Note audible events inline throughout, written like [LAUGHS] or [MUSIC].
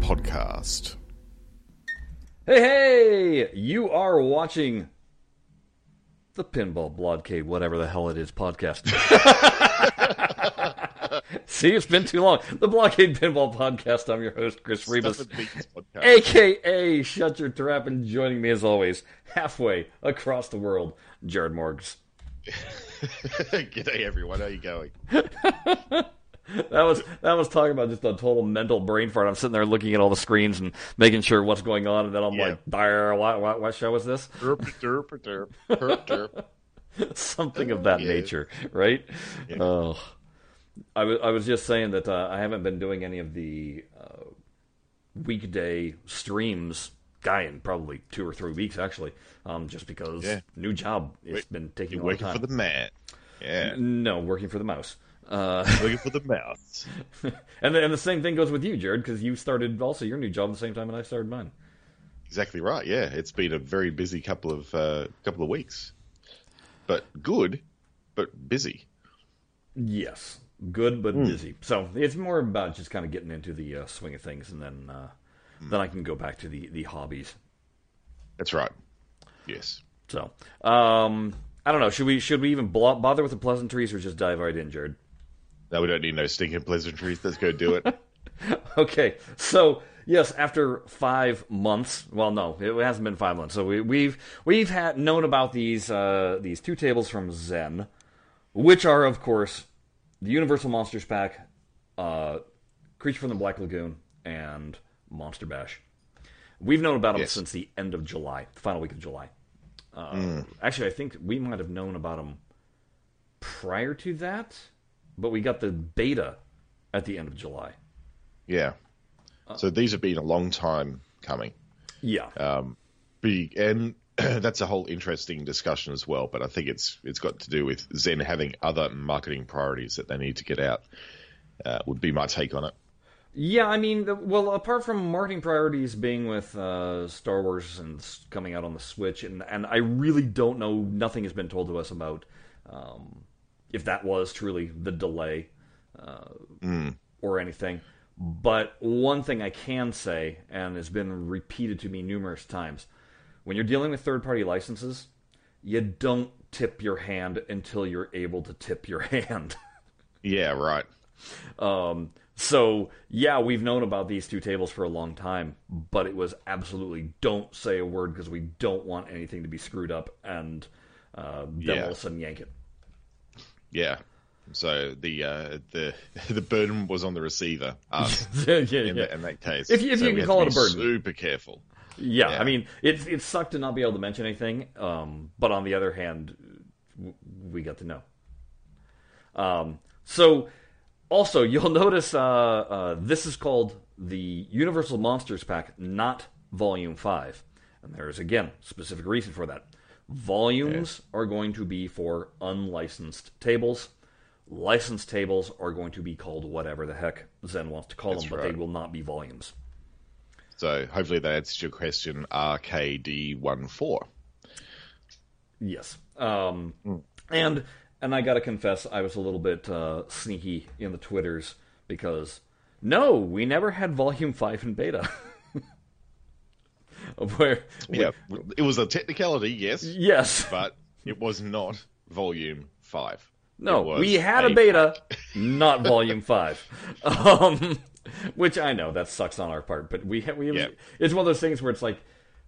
podcast. Hey, hey! You are watching the Pinball Blockade, whatever the hell it is, podcast. [LAUGHS] See, it's been too long. The Blockade Pinball Podcast. I'm your host, Chris Rebus, Stuff and Beans podcast. aka Shut Your Trap, and joining me as always, halfway across the world, Jared Morgs. [LAUGHS] G'day everyone, how are you going? [LAUGHS] [LAUGHS] That was that was talking about just a total mental brain fart. I'm sitting there looking at all the screens and making sure what's going on, and then I'm Yeah. like, "Dire, what, what what show is this?" Derp, derp, derp, derp, derp. [LAUGHS] something of that Yeah. nature, right? Yeah. Oh, I was I was just saying that uh, I haven't been doing any of the uh, weekday streams. Guy in probably two or three weeks actually, um, just because new job. It's Wait, been taking You're working time. for the man. Yeah, No, working for the mouse. Uh, [LAUGHS] working for the mouse. [LAUGHS] and the, and the same thing goes with you, Jared, because you started also your new job the same time, and I started mine. Exactly right. Yeah, it's been a very busy couple of uh, couple of weeks, but good, but busy. Yes, good but Hmm. busy. So it's more about just kind of getting into the uh, swing of things, and then uh, Hmm. then I can go back to the the hobbies. That's right. Yes. So um, I don't know. Should we should we even bother with the pleasantries or just dive right in, Jared? No, we don't need no stinking pleasantries. Let's go do it. [LAUGHS] Okay, so yes, after five months, well, no, it hasn't been five months. So we, we've we've had known about these uh, these two tables from Zen, which are of course the Universal Monsters Pack, uh, Creature from the Black Lagoon, and Monster Bash. We've known about them Yes. since the end of July, the final week of July. Uh, Actually, I think we might have known about them prior to that, but we got the beta at the end of July. Yeah. So these have been a long time coming. Yeah. Um, be, and [CLEARS THROAT] that's a whole interesting discussion as well. But I think it's it's got to do with Zen having other marketing priorities that they need to get out. Uh, would be my take on it. Yeah, I mean, the- well, apart from marketing priorities being with uh, Star Wars and coming out on the Switch, and and I really don't know. Nothing has been told to us about um, if that was truly the delay uh, or anything. But one thing I can say, and has been repeated to me numerous times, when you're dealing with third-party licenses, you don't tip your hand until you're able to tip your [LAUGHS] hand. Yeah, right. Um, so yeah, we've known about these two tables for a long time, but it was absolutely don't say a word because we don't want anything to be screwed up, and uh, then Yeah. all of a sudden yank it. Yeah. So the uh, the [LAUGHS] the burden was on the receiver [LAUGHS] us yeah, in, yeah. that, in that case. If you- if So you can call it a burden. super careful. Yeah, Yeah. I mean, it it sucked to not be able to mention anything, um, but on the other hand, w- we got to know. Um, so, also, [LAUGHS] you'll notice uh, uh, this is called the Universal Monsters Pack, not Volume Five, and there's again specific reason for that. Volumes are going to be for unlicensed tables. Licensed tables are going to be called whatever the heck Zen wants to call That's them, but they will not be volumes. So hopefully that answers your question. RKD14. Yes. Um, And and I got to confess, I was a little bit uh, sneaky in the twitters because no, we never had Volume Five in beta. [LAUGHS] [LAUGHS] Where? Yeah, it was a technicality, yes, Yes. but it was not volume five. No, we had a a beta, not Volume Five. [LAUGHS] Um, which I know that sucks on our part, but we ha- we Yeah. it's one of those things where it's like,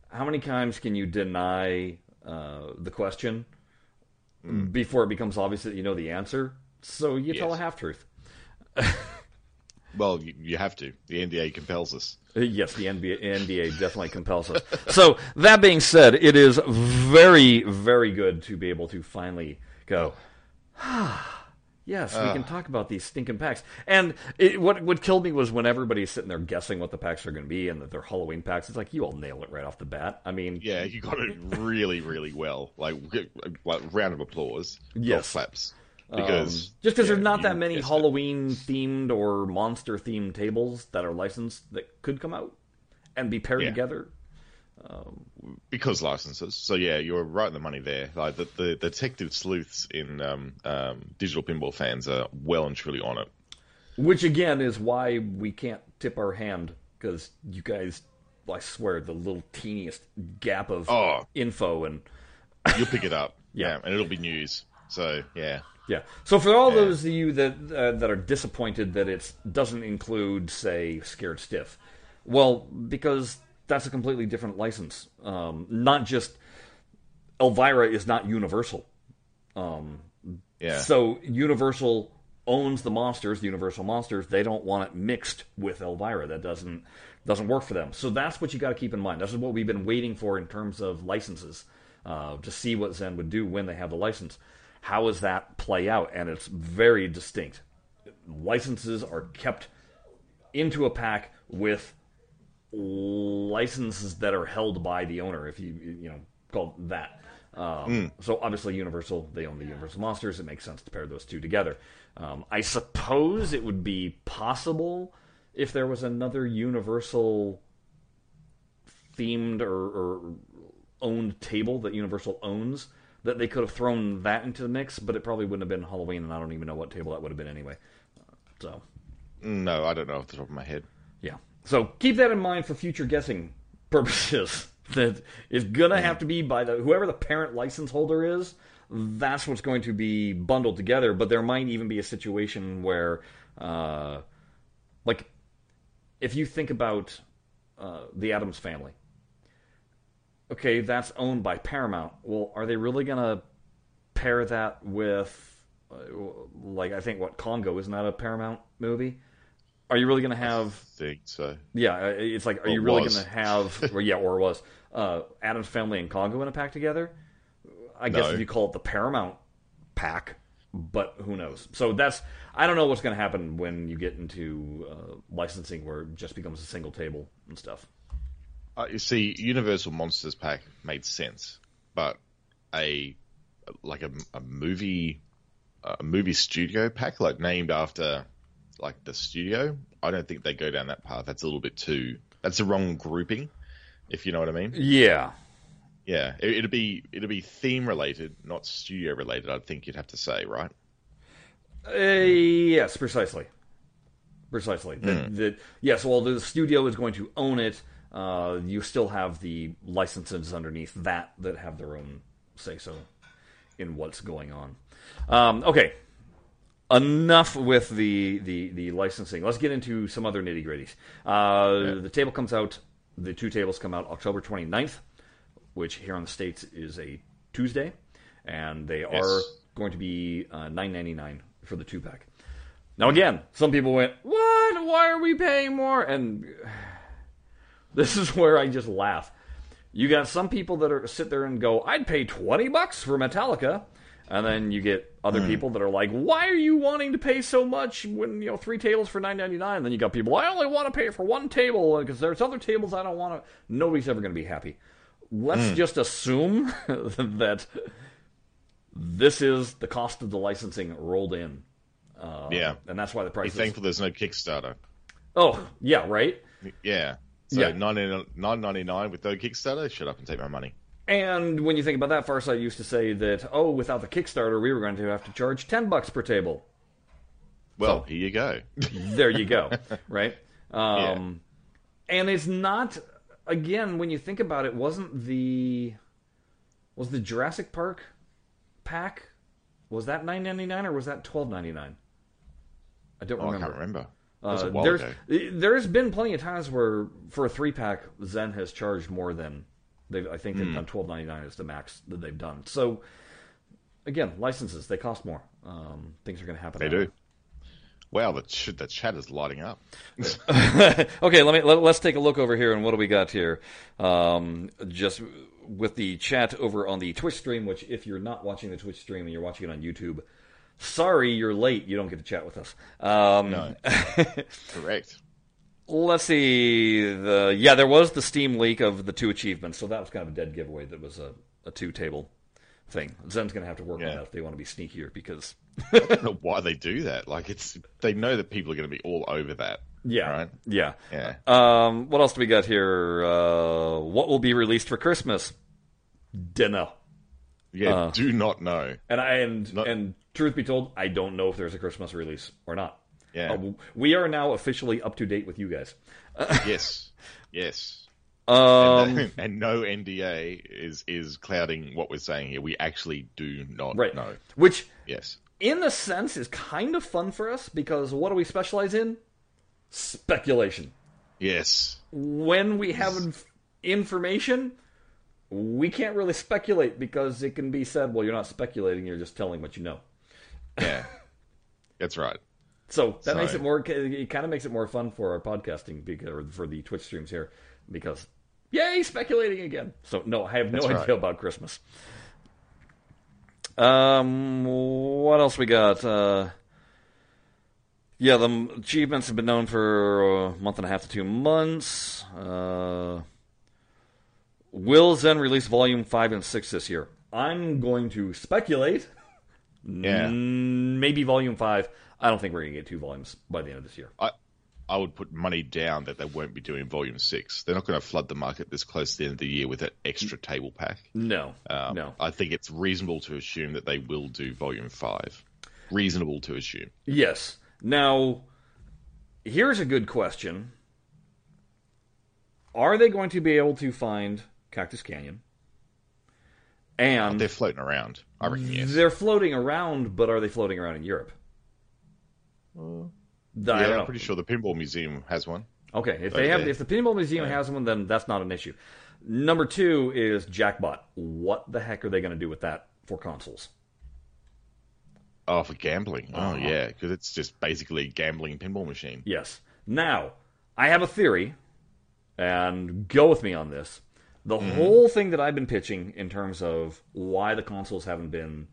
how many times can you deny uh, the question before it becomes obvious that you know the answer? So you tell a half truth. [LAUGHS] Well, you, you have to. The NDA compels us. Uh, Yes, the NBA, NDA definitely compels us. [LAUGHS] So that being said, it is very, very good to be able to finally go. Ah [SIGHS] yes, we can talk about these stinking packs. And it, what what killed me was when everybody's sitting there guessing what the packs are going to be and that they're Halloween packs. It's like you all nailed it right off the bat. I mean, Yeah, you got it really, really well. Like, like round of applause. Yes. Claps. Because Um, just because yeah, there's not that many guessed it. Halloween themed or monster themed tables that are licensed that could come out and be paired Yeah. together. because licenses. So yeah, you're right in the money there. Like the, the detective sleuths in um, um, digital pinball fans are well and truly on it. Which again is why we can't tip our hand because you guys, I swear, the little teeniest gap of Oh. info and You'll pick it up. [LAUGHS] Yeah. and it'll be news. So yeah, yeah. So for all those of you that uh, that are disappointed that it doesn't include, say, Scared Stiff, well, because that's a completely different license. Um, not just Elvira is not Universal. yeah. So Universal owns the monsters, the Universal monsters. They don't want it mixed with Elvira. That doesn't doesn't work for them. So that's what you got to keep in mind. This is what we've been waiting for in terms of licenses uh, to see what Zen would do when they have the license. How does that play out? And it's very distinct. Licenses are kept into a pack with licenses that are held by the owner, if you you know call that. Um, So obviously, Universal they own the Universal monsters. It makes sense to pair those two together. Um, I suppose it would be possible if there was another Universal themed or, or owned table that Universal owns that they could have thrown that into the mix, but it probably wouldn't have been Halloween, and I don't even know what table that would have been anyway. So no, I don't know off the top of my head. yeah. So keep that in mind for future guessing purposes. [LAUGHS] that is gonna have to be by the whoever the parent license holder is. That's what's going to be bundled together. But there might even be a situation where, uh, like, if you think about uh, the Addams family, okay, that's owned by Paramount. Well, are they really gonna pair that with, uh, like, I think what Congo isn't that a Paramount movie? Are you really gonna have? think so. Yeah, uh, it's like, are Or you really going to have, [LAUGHS] or yeah, or was uh, Addams family and Congo in a pack together? I guess No. if you call it the Paramount pack, but who knows? So that's I don't know what's going to happen when you get into uh, licensing where it just becomes a single table and stuff. Uh, you see, Universal Monsters pack made sense, but a like a, a movie a movie studio pack, like named after like the studio, I don't think they go down that path. That's a little bit too. That's the wrong grouping, if you know what I mean. Yeah, Yeah, it, it'd be it'd be theme related, not studio related. I think you'd have to say, right? Uh, yes, precisely. Precisely. Hmm. That, that, yes, well, the studio is going to own it. Uh, you still have the licenses underneath that that have their own say so in what's going on. Um, okay, enough with the, the, the licensing. Let's get into some other nitty gritties. Uh, The table comes out, the two tables come out October 29th, which here in the States is a Tuesday, and they are going to be uh, nine ninety nine for the two pack. Now again, some people went, "What? Why are we paying more?" And this is where I just laugh. You got some people that are sit there and go, "I'd pay twenty bucks for Metallica," and then you get other hmm. people that are like, "Why are you wanting to pay so much when you know three tables for nine ninety nine? Then you got people, "I only want to pay for one table uh, because there's other tables I don't want to." Nobody's ever going to be happy. Let's hmm. just assume [LAUGHS] that this is the cost of the licensing rolled in, uh, yeah. and that's why the Be price is. thankful there's no Kickstarter. Oh, yeah, right. Yeah. So Yeah. nine ninety nine with no Kickstarter. Shut up and take my money. And when you think about that, Farsight used to say that, oh, without the Kickstarter, we were going to have to charge 10 bucks per table. Well, here you go. [LAUGHS] There you go, [LAUGHS] right? Um, And it's not, again, when you think about it, wasn't the, was the Jurassic Park pack, was that nine ninety nine or was that twelve ninety nine? I don't Oh, I remember. can't remember. Uh, there's, ago. there's been plenty of times where for a three pack, Zen has charged more than they. I think they've done twelve ninety nine is the max that they've done. So again, licenses they cost more. Um, things are going to happen. They way. do. Wow, the ch- the chat is lighting up. [LAUGHS] okay, let me let, us take a look over here and what do we got here? Um, just with the chat over on the Twitch stream, which if you're not watching the Twitch stream and you're watching it on YouTube, sorry you're late. You don't get to chat with us. Um, No. [LAUGHS] Correct. Let's see. The yeah, there was the Steam leak of the two achievements, so that was kind of a dead giveaway. That was a, a two table thing. Zen's going to have to work on that if they want to be sneakier because I don't know [LAUGHS] why they do that. Like it's they know that people are going to be all over that. yeah, Right. yeah. Yeah. Um, what else do we got here? Uh, what will be released for Christmas? Dunno. Yeah. Uh, do not know. And I and Not- and truth be told, I don't know if there's a Christmas release or not. Yeah. Uh, we are now officially up to date with you guys. [LAUGHS] yes. Yes. Um, and, [LAUGHS] and no NDA is is clouding what we're saying here. We actually do not right. know. Which, Yes. in a sense, is kind of fun for us because what do we specialize in? Speculation. Yes. When we have inf- information, we can't really speculate because it can be said, well, you're not speculating, you're just telling what you know. Yeah. That's right. So that makes it more. It kind of makes it more fun for our podcasting because or for the Twitch streams here because yay speculating again. So no, I have no idea right. about Christmas. Um, what else we got? Uh, yeah, the achievements have been known for a month and a half to two months. Uh, will Zen release Volume Five and Six this year? I'm going to speculate. Yeah. Mm, maybe Volume Five. I don't think we're gonna get two volumes by the end of this year. I I would put money down that they won't be doing volume six. They're not going to flood the market this close to the end of the year with an extra table pack. No, Um, no. I think it's reasonable to assume that they will do volume five. Reasonable to assume. Yes. Now, here's a good question: Are they going to be able to find Cactus Canyon? And They're floating around. I reckon yes. they're floating around, but are they floating around in Europe? I Yeah, don't know. I'm pretty sure the Pinball Museum has one. Okay, if they have, there. if the Pinball Museum has one, then that's not an issue. Number two is Jackbot. What the heck are they going to do with that for consoles? Oh, for gambling. Oh, Uh-huh. yeah, because it's just basically a gambling pinball machine. Yes. Now, I have a theory, and go with me on this. The mm-hmm. whole thing that I've been pitching in terms of why the consoles haven't been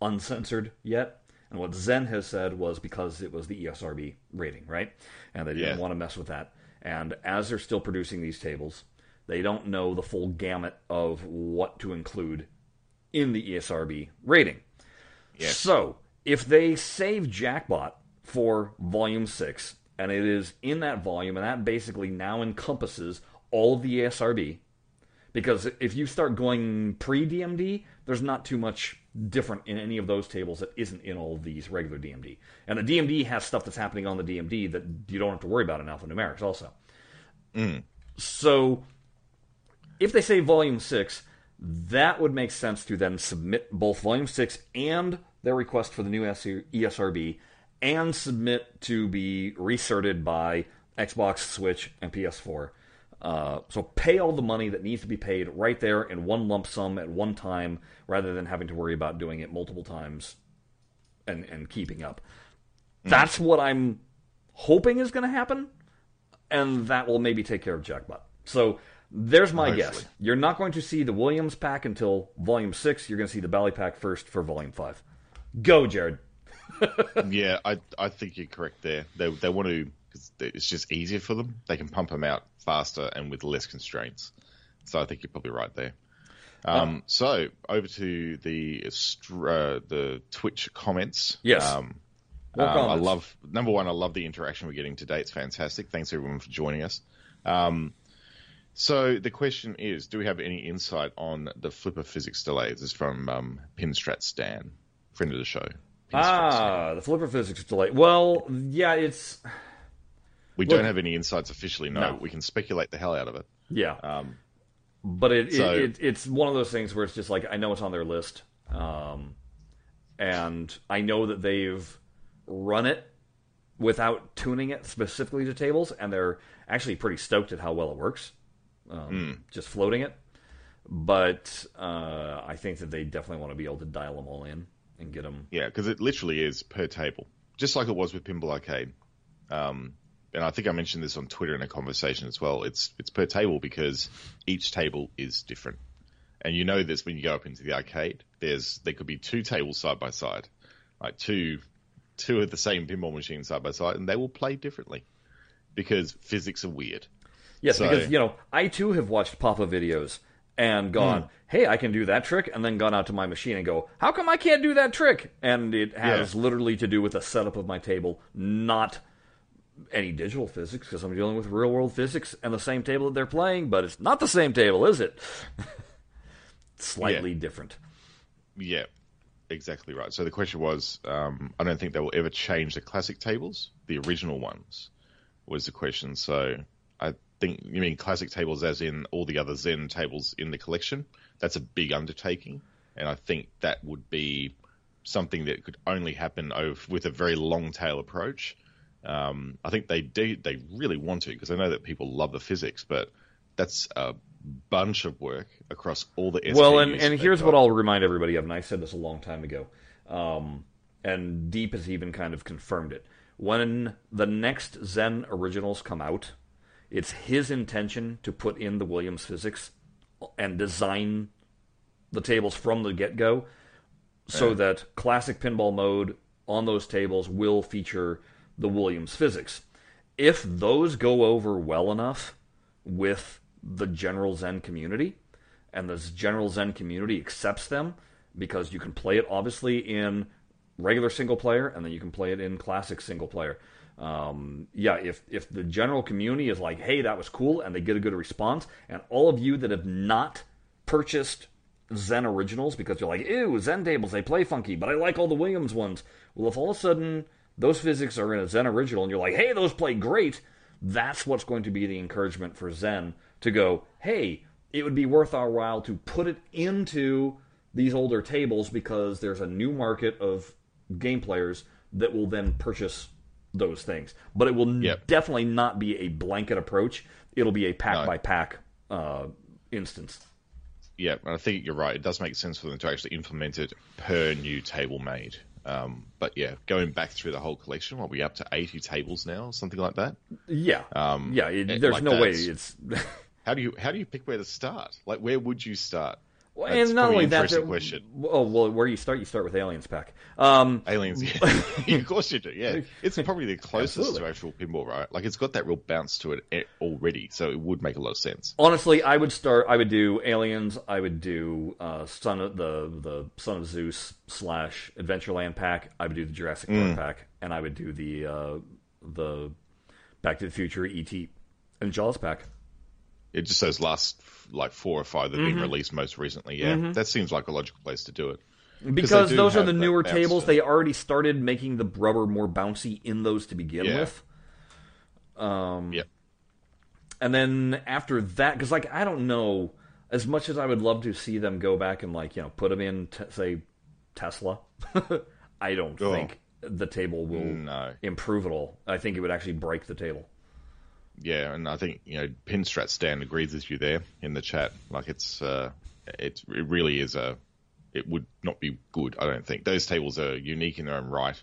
uncensored yet, and what Zen has said was because it was the ESRB rating, right? And they didn't Yeah. want to mess with that. And as they're still producing these tables, they don't know the full gamut of what to include in the ESRB rating. Yes. So, if they save Jackbot for Volume 6, and it is in that volume, and that basically now encompasses all of the ESRB, because if you start going pre DMD, there's not too much different in any of those tables that isn't in all these regular DMD. And the DMD has stuff that's happening on the DMD that you don't have to worry about in alphanumerics also. Mm. So if they say volume 6, that would make sense to then submit both volume 6 and their request for the new ESRB and submit to be recerted by Xbox, Switch, and PS4. Uh, so pay all the money that needs to be paid right there in one lump sum at one time rather than having to worry about doing it multiple times and, and keeping up. That's what I'm hoping is going to happen and that will maybe take care of Jackbot. So there's my Hopefully. guess. You're not going to see the Williams pack until Volume Six. You're going to see the Bally pack first for Volume Five. Go, Jared. [LAUGHS] yeah, I I think you're correct there. They they want to because it's just easier for them. They can pump them out faster and with less constraints. So I think you're probably right there. Um, so over to the uh, the Twitch comments. Yes. Um, um, I love number one. I love the interaction we're getting today. It's fantastic. Thanks everyone for joining us. Um, so the question is, do we have any insight on the flipper physics delays? This is from um, Pinstrat Stan, friend of the show. Pinstrat Stan. Ah, the flipper physics delay. Well, yeah, it's We Look- don't have any insights officially. No. No. we can speculate the hell out of it. yeah, Um, but it, so- it, it it's one of those things where it's just like I know it's on their list, um, and I know that they've run it without tuning it specifically to tables, and they're actually pretty stoked at how well it works. Um, Just floating it, but uh, I think that they definitely want to be able to dial them all in and get them. yeah, because it literally is per table, just like it was with Pinball Arcade. Um, and I think I mentioned this on Twitter in a conversation as well. It's it's per table because each table is different, and you know this when you go up into the arcade. There's there could be two tables side by side, like two two of the same pinball machine side by side, and they will play differently because physics are weird. Yes, So- because you know I too have watched Papa videos and gone, hmm. "Hey, I can do that trick," and then gone out to my machine and go, "How come I can't do that trick?" And it has Yeah. literally to do with the setup of my table, not any digital physics, because I'm dealing with real world physics and the same table that they're playing, but it's not the same table, is it? [LAUGHS] Slightly different. Yeah, exactly right. So the question was, um, I don't think they will ever change the classic tables, the original ones, was the question. So I think you mean classic tables as in all the other Zen tables in the collection. That's a big undertaking, and I think that would be something that could only happen over, with a very long tail approach. Um, I think they do, they really want to because I know that people love the physics, but that's a bunch of work across all the SKUs Well, and, and here's got. what I'll remind everybody of, and I said this a long time ago, um, and Deep has even kind of confirmed it. When the next Zen originals come out, it's his intention to put in the Williams physics and design the tables from the get go so Yeah. that classic pinball mode on those tables will feature the Williams physics. If those go over well enough with the general Zen community, and the general Zen community accepts them because you can play it obviously in regular single player and then you can play it in classic single player. Um, yeah, if if the general community is like, "Hey, that was cool," and they get a good response, and all of you that have not purchased Zen originals because you're like, "Ew, Zen tables they play funky," but I like all the Williams ones. Well, if all of a sudden those physics are in a Zen original and you're like, "Hey, those play great," that's what's going to be the encouragement for Zen to go, "Hey, it would be worth our while to put it into these older tables because there's a new market of game players that will then purchase those things. But it will Yep. definitely not be a blanket approach. It'll be a pack No. by pack uh, instance. yeah, and I think you're right. It does make sense for them to actually implement it per new table made. Um, but yeah, going back through the whole collection, what are we up to 80 tables now, something like that? Yeah, Um, yeah. It, it- there's like no way it's. [LAUGHS] How do you how do you pick where to start? Like, where would you start? Well, That's and not only that, that- question. Oh well, where you start, you start with aliens pack. Um, Aliens, yeah. of [LAUGHS] course you do. Yeah, it's probably the closest Absolutely. to actual pinball, right? Like, it's got that real bounce to it eh, already, so it would make a lot of sense. honestly, I would start. I would do aliens. I would do uh, Son of the the Son of Zeus slash Adventureland pack. I would do the Jurassic Park Mm. pack, and I would do the uh, the Back to the Future ET and Jaws pack. It just says last like four or five that have Mm-hmm. been released most recently. Yeah, that seems like a logical place to do it. Because do those are the newer tables. They already started making the rubber more bouncy in those to begin Yeah. with. Um, Yep. And then after that, because like I don't know, as much as I would love to see them go back and like you know put them in, t- say Tesla, [LAUGHS] I don't Oh. think the table will No. improve at all. I think it would actually break the table. Yeah, and I think you know Pinstrat Stan agrees with you there in the chat. Like it's uh, it's it really is a it would not be good. I don't think those tables are unique in their own right.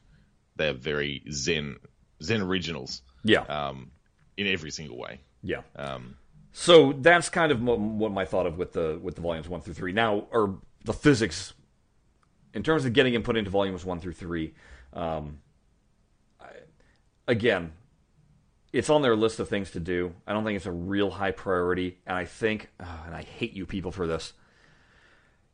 They're very Zen Zen originals Yeah, um, in every single way. yeah. Um, So that's kind of what, what my thought of with the with the volumes one through three. Now, or the physics in terms of getting input into volumes one through three. Um, I, again, it's on their list of things to do. I don't think it's a real high priority, and I think, oh, and I hate you people for this.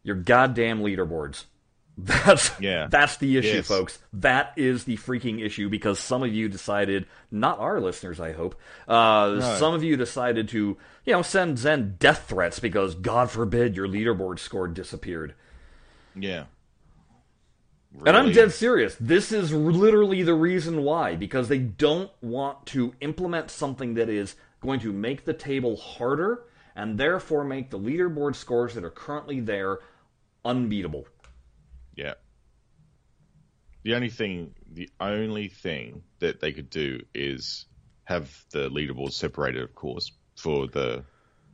Your goddamn leaderboards. [LAUGHS] That's Yeah. that's the issue, Yes. folks. That is the freaking issue because some of you decided, not our listeners, I hope, uh, some of you decided to, you know, send Zen death threats because God forbid your leaderboard score disappeared. yeah, And I'm dead serious. This is literally the reason why because they don't want to implement something that is going to make the table harder and therefore make the leaderboard scores that are currently there unbeatable. Yeah. The only thing, the only thing that they could do is have the leaderboard separated, of course, for the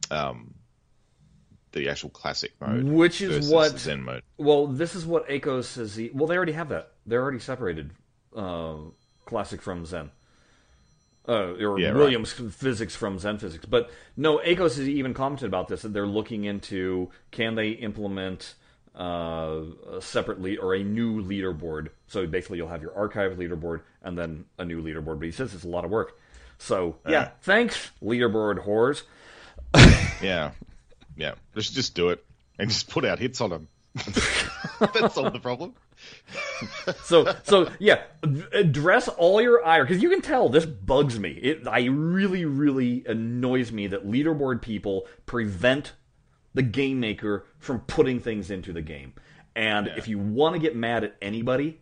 um, the actual classic mode, Which is what- Zen mode. Well, this is what Akos says. He, well, they already have that. They're already separated. Uh, classic from Zen. Uh, or Yeah, right. Williams physics from Zen physics. But no, Akos has even commented about this that they're looking into can they implement uh, a separate lead or a new leaderboard. So basically, you'll have your archive leaderboard and then a new leaderboard. But he says it's a lot of work. So yeah, Yeah. thanks leaderboard whores. Yeah, yeah. Just just do it and just put out hits on them. [LAUGHS] that solved the problem. [LAUGHS] So, so yeah, address all your ire because you can tell this bugs me. It, I really, really annoys me that leaderboard people prevent the game maker from putting things into the game. And Yeah. if you want to get mad at anybody,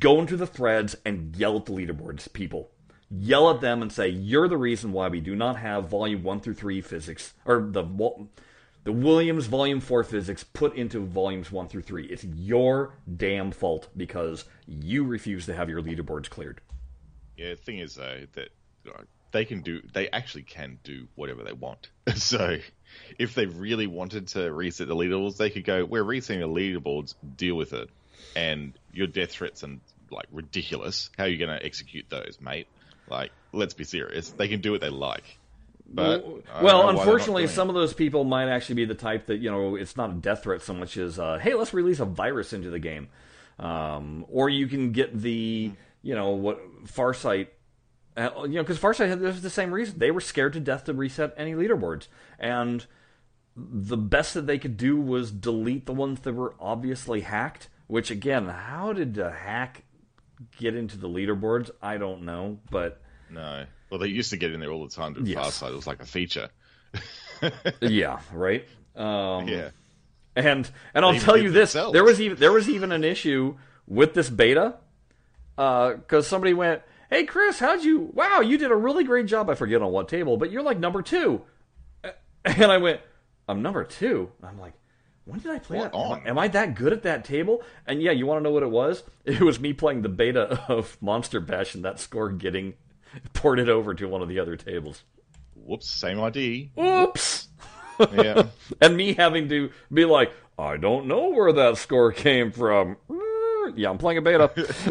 go into the threads and yell at the leaderboards people. Yell at them and say, You're the reason why we do not have volume 1 through 3 physics, or the, the Williams volume 4 physics put into volumes 1 through 3. It's your damn fault because you refuse to have your leaderboards cleared. Yeah, the thing is though that they can do, they actually can do whatever they want. [LAUGHS] so, if they really wanted to reset the leaderboards, they could go, "We're resetting the leaderboards, deal with it." And your death threats and like ridiculous. How are you going to execute those, mate? Like, let's be serious. They can do what they like. But I don't know well, why they're not unfortunately, some of those people might actually be the type that you know it's not a death threat so much as uh, hey, let's release a virus into the game, um, or you can get the you know what Farsight. Uh, you know, because Farsight had this the same reason they were scared to death to reset any leaderboards, and the best that they could do was delete the ones that were obviously hacked. Which again, how did a hack get into the leaderboards? I don't know, but no. Well, they used to get in there all the time to Yes. Farsight. It was like a feature. [LAUGHS] yeah, right. Um, Yeah. And and I'll tell you this: themselves. there was even there was even an issue with this beta because somebody went, "Hey, Chris, how'd you? Wow, you did a really great job. I forget on what table, but you're like number two. [LAUGHS] And I went, "I'm number two. I'm like, when did I play What that? Am I- on? Am I that good at that table? And yeah, you want to know what it was? [LAUGHS] It was me playing the beta of Monster Bash and that score getting [LAUGHS] ported over to one of the other tables. Whoops, same ID. Whoops. Yeah. [LAUGHS] and me having to be like, I don't know where that score came from. [LAUGHS] Yeah, I'm playing a beta.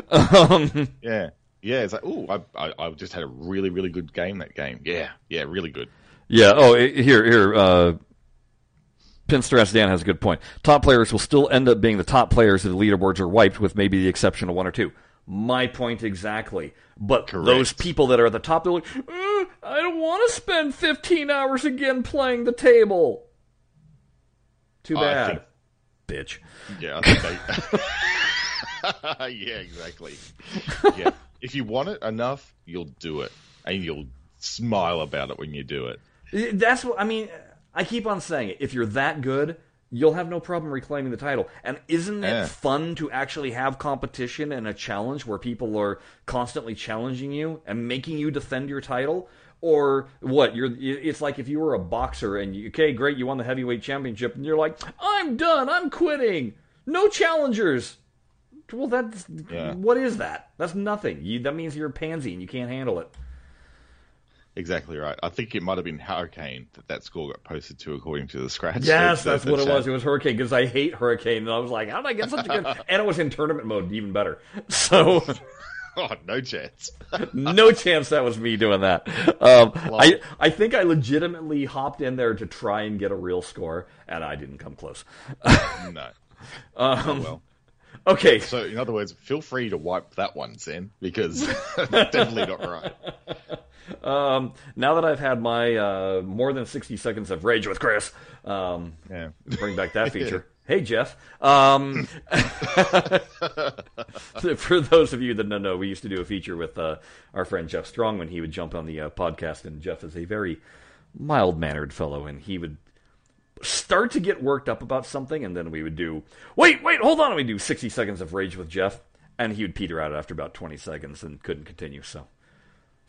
um, Yeah, yeah. It's like, oh, I, I, I just had a really, really good game that game. Yeah, yeah, really good. yeah. Oh, here, here. Uh, Pinstrat Stan has a good point. Top players will still end up being the top players if the leaderboards are wiped, with maybe the exception of one or two. My point exactly. But Correct. those people that are at the top, they're like, "Uh, I don't want to spend 15 hours again playing the table. Too bad, think- bitch. Yeah, [LAUGHS] I [LAUGHS] yeah, exactly. Yeah, if you want it enough, you'll do it, and you'll smile about it when you do it. That's what I mean. I keep on saying it. If you're that good, you'll have no problem reclaiming the title. And isn't it Yeah. fun to actually have competition and a challenge where people are constantly challenging you and making you defend your title? Or what? You're. It's like if you were a boxer and you, okay, great, you won the heavyweight championship, and you're like, I'm done, I'm quitting, no challengers. Well, that's Yeah. what is that? That's nothing. You, that means you're a pansy and you can't handle it. Exactly right. I think it might have been Hurricane that that score got posted to, according to the scratch. Yes, that's what it was. It was Hurricane because I hate Hurricane, and I was like, how did I get such a good? [LAUGHS] and it was in tournament mode, even better. [LAUGHS] So [LAUGHS] Oh, no chance. no chance that was me doing that. Um, I I think I legitimately hopped in there to try and get a real score, and I didn't come close. no. Um, Oh, well. Okay, So, in other words, feel free to wipe that one, Zen, because [LAUGHS] that's definitely not right. um, now that I've had my uh, more than sixty seconds of rage with Chris, um, Yeah. bring back that [LAUGHS] feature. Hey Jeff. Um, [LAUGHS] for those of you that don't know, we used to do a feature with uh, our friend Jeff Strong when he would jump on the uh, podcast, and Jeff is a very mild mannered fellow, and he would start to get worked up about something, and then we would do wait, wait, hold on, and we do sixty seconds of rage with Jeff, and he would peter out after about twenty seconds and couldn't continue. So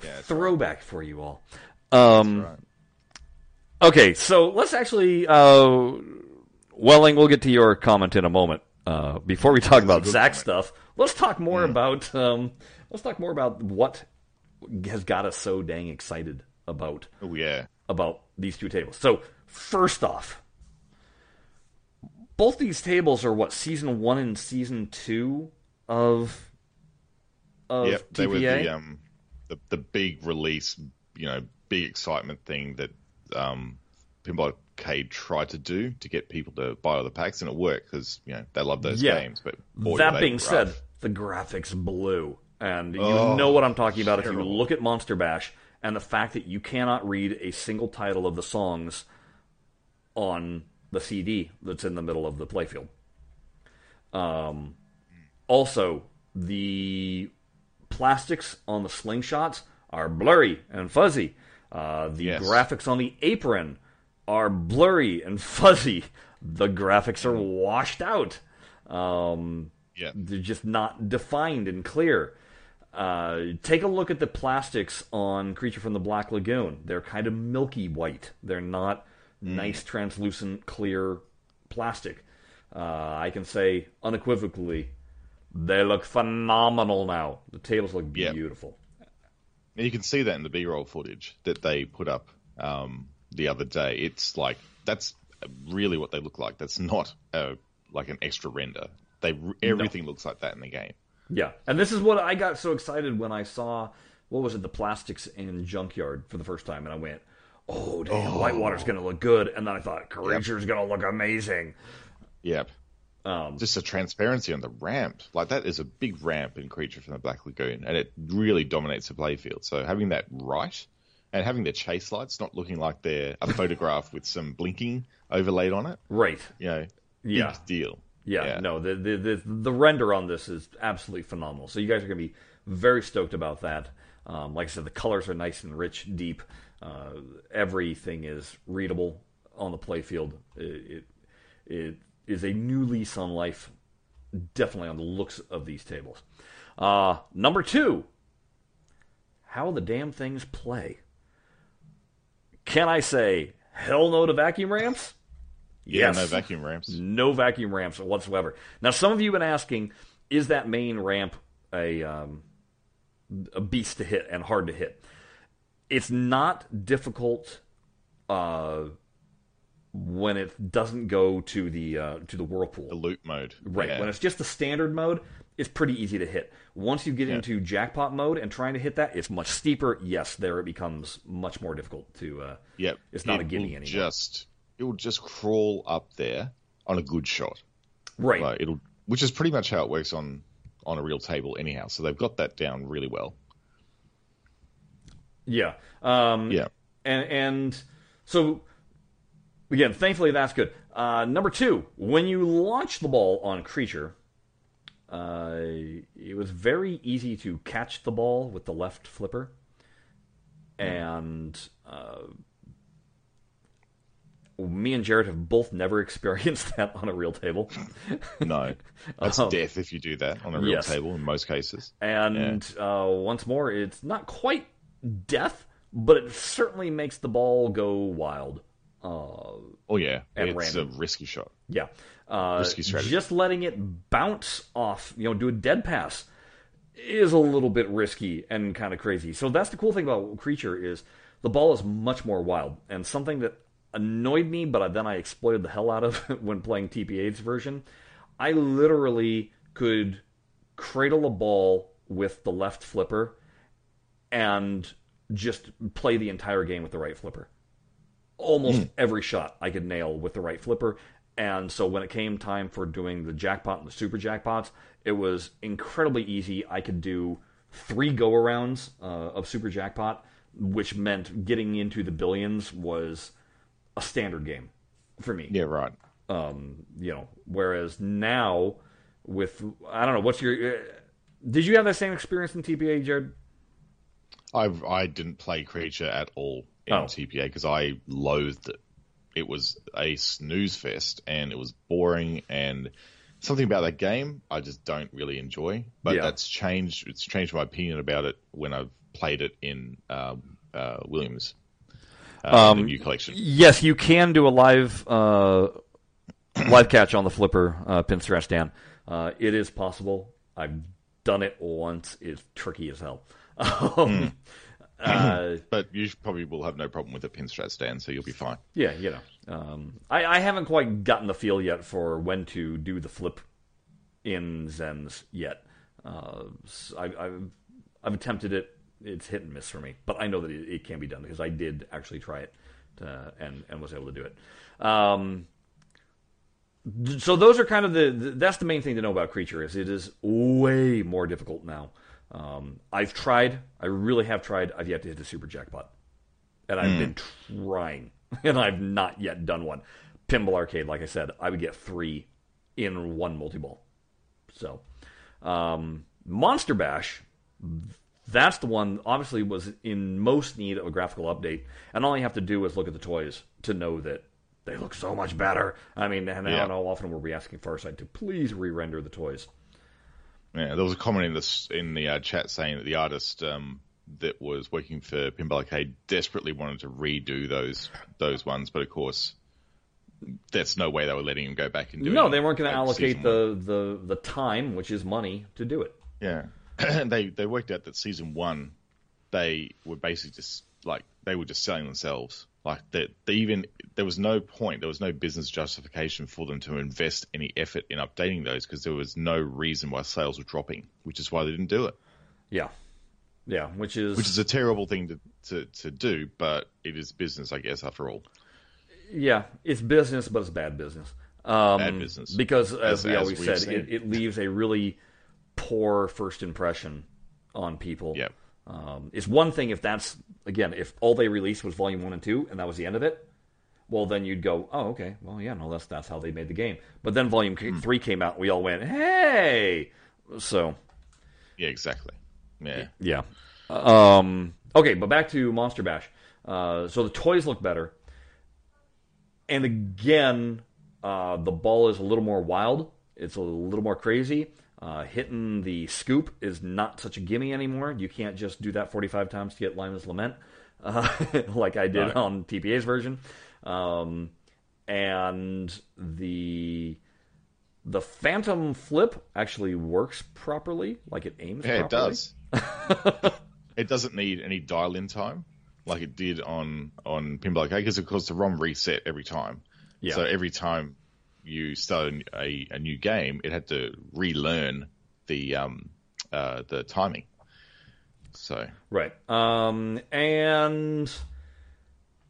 Yeah, throwback for you all. Um, right. Okay, so let's actually, uh, Welling, we'll get to your comment in a moment. Uh, before we talk about Zach comment. stuff, let's talk more about um, let's talk more about what has got us so dang excited about Oh, yeah. about these two tables. So first off, both these tables are what season one and season two of of Yep, they were the um the the big release, you know, big excitement thing that um Pinball Arcade tried to do to get people to buy all the packs, and it worked because you know they love those Yeah. games. But boy, that being rough. said, the graphics blew, and you Oh, know what I'm talking about if you look at Monster Bash and the fact that you cannot read a single title of the songs on the CD that's in the middle of the playfield. Um, also, the plastics on the slingshots are blurry and fuzzy. Uh, the Yes. graphics on the apron are blurry and fuzzy. The graphics are washed out. Um, Yeah. they're just not defined and clear. Uh, take a look at the plastics on Creature from the Black Lagoon. They're kind of milky white. They're not nice, translucent, clear plastic. Uh, I can say unequivocally, they look phenomenal now. The tables look beautiful. And you can see that in the B-roll footage that they put up um, the other day. It's like that's really what they look like. That's not uh, like an extra render. They everything looks like that in the game. Yeah, and this is what I got so excited when I saw what was it, the plastics in Junkyard for the first time, and I went, "Oh damn, Whitewater's gonna look good," and then I thought, "Creature's gonna look amazing." Yep. Um, Just the transparency on the ramp, like that is a big ramp in Creature from the Black Lagoon, and it really dominates the playfield. So having that right, and having the chase lights not looking like they're a [LAUGHS] photograph with some blinking overlaid on it, right. you know, Yeah. big deal. Yeah, Yeah. no, the, the the the render on this is absolutely phenomenal. So you guys are gonna be very stoked about that. Um, like I said, the colors are nice and rich, deep. Uh, everything is readable on the playfield. It, it it is a new lease on life, definitely on the looks of these tables. Uh, number two, how the damn things play. Can I say hell no to vacuum ramps? Yeah, no vacuum ramps. No vacuum ramps whatsoever. Now, some of you have been asking, is that main ramp a um, a beast to hit and hard to hit? It's not difficult uh, when it doesn't go to the uh, to the whirlpool. The loop mode, Right. Yeah. When it's just the standard mode, it's pretty easy to hit. Once you get into jackpot mode and trying to hit that, it's much steeper. Yes, there it becomes much more difficult to. Uh, Yep. It's not It a gimme anymore. Just it will just crawl up there on a good shot. right. Like it'll, which is pretty much how it works on on a real table, anyhow. So they've got that down really well. Yeah. Um, Yeah. And and so again, thankfully that's good. Uh, number two, when you launch the ball on creature, uh, it was very easy to catch the ball with the left flipper, and uh, me and Jared have both never [LAUGHS] experienced that on a real table. [LAUGHS] No, that's Um, death if you do that on a real yes. table in most cases. And uh, once more, it's not quite death, but it certainly makes the ball go wild. Uh, Oh yeah, it's random. a risky shot. yeah. Uh, Risky strategy. Just letting it bounce off, you know, do a dead pass is a little bit risky and kind of crazy. So that's the cool thing about Creature is the ball is much more wild and something that annoyed me, but then I exploited the hell out of [LAUGHS] when playing TPA's version. I literally could cradle a ball with the left flipper and just play the entire game with the right flipper almost every shot I could nail with the right flipper. And so when it came time for doing the jackpot and the super jackpots, it was incredibly easy. I could do three go arounds uh, of super jackpot, which meant getting into the billions was a standard game for me. Yeah, right. Um, you know, whereas now with I don't know what's your uh, did you have that same experience in TPA, Jared? I I didn't play creature at all in Oh. TPA because I loathed it. It was a snooze fest and it was boring and something about that game I just don't really enjoy. But Yeah. that's changed. It's changed my opinion about it when I've played it in um, uh, Williams. Uh, the new collection. Yes, you can do a live uh, live catch on the flipper uh, Pinstrat Stan. Uh, it is possible. I've done it once. It's tricky as hell. Um, uh, [CLEARS THROAT] But you probably will have no problem with a Pinstrat Stan, so you'll be fine. yeah, you know, um, I, I haven't quite gotten the feel yet for when to do the flip in Zens yet. Uh, I, have I've attempted it. It's hit and miss for me, but I know that it, it can be done because I did actually try it uh, and and was able to do it. Um, so those are kind of the, the that's the main thing to know about creature is it is way more difficult now. Um, I've tried, I really have tried. I've yet to hit the super jackpot, and I've been trying, [LAUGHS] and I've not yet done one. Pinball arcade, like I said, I would get three in one multi ball. So, um, Monster Bash, that's the one. Obviously, was in most need of a graphical update, and all you have to do is look at the toys to know that they look so much better. I mean, and Yeah. how often were we asking Farsight to please re-render the toys? Yeah, there was a comment in this in the uh, chat saying that the artist um, that was working for Pinball Arcade desperately wanted to redo those those ones, but of course, that's no way they were letting him go back and do it. No, they weren't going to allocate the, the the time, which is money, to do it. Yeah, [CLEARS THROAT] they they worked out that season one, they were basically just like they were just selling themselves. Like that, they even there was no point, there was no business justification for them to invest any effort in updating those because there was no reason why sales were dropping, which is why they didn't do it. Yeah, yeah, which is Which is a terrible thing to, to, to do, but it is business, I guess, after all. yeah, it's business, but it's bad business. Um, Bad business. because, as, As- we always we've said, it, it leaves a really poor first impression on people. Yep. Um, it's one thing if that's again if all they released was volume one and two and that was the end of it. Well, then you'd go, oh, okay. Well, yeah, no, that's that's how they made the game. But then volume Hmm. three came out, and we all went, hey. So Yeah, exactly. Yeah. yeah. Um, okay, but back to Monster Bash. Uh, so the toys look better, and again, uh, the ball is a little more wild. It's a little more crazy. Uh, hitting the scoop is not such a gimme anymore. You can't just do that 45 times to get Lyman's Lament, [LAUGHS] uh, like I did No. on TPA's version. Um, and the the Phantom Flip actually works properly, like it aims. Yeah, it does. [LAUGHS] it doesn't need any dial in time like it did on, on Pinball Arcade because, of course, the ROM reset every time. Yeah. So every time you start a, a new game, it had to relearn the um, uh, the timing. So Right. Um, and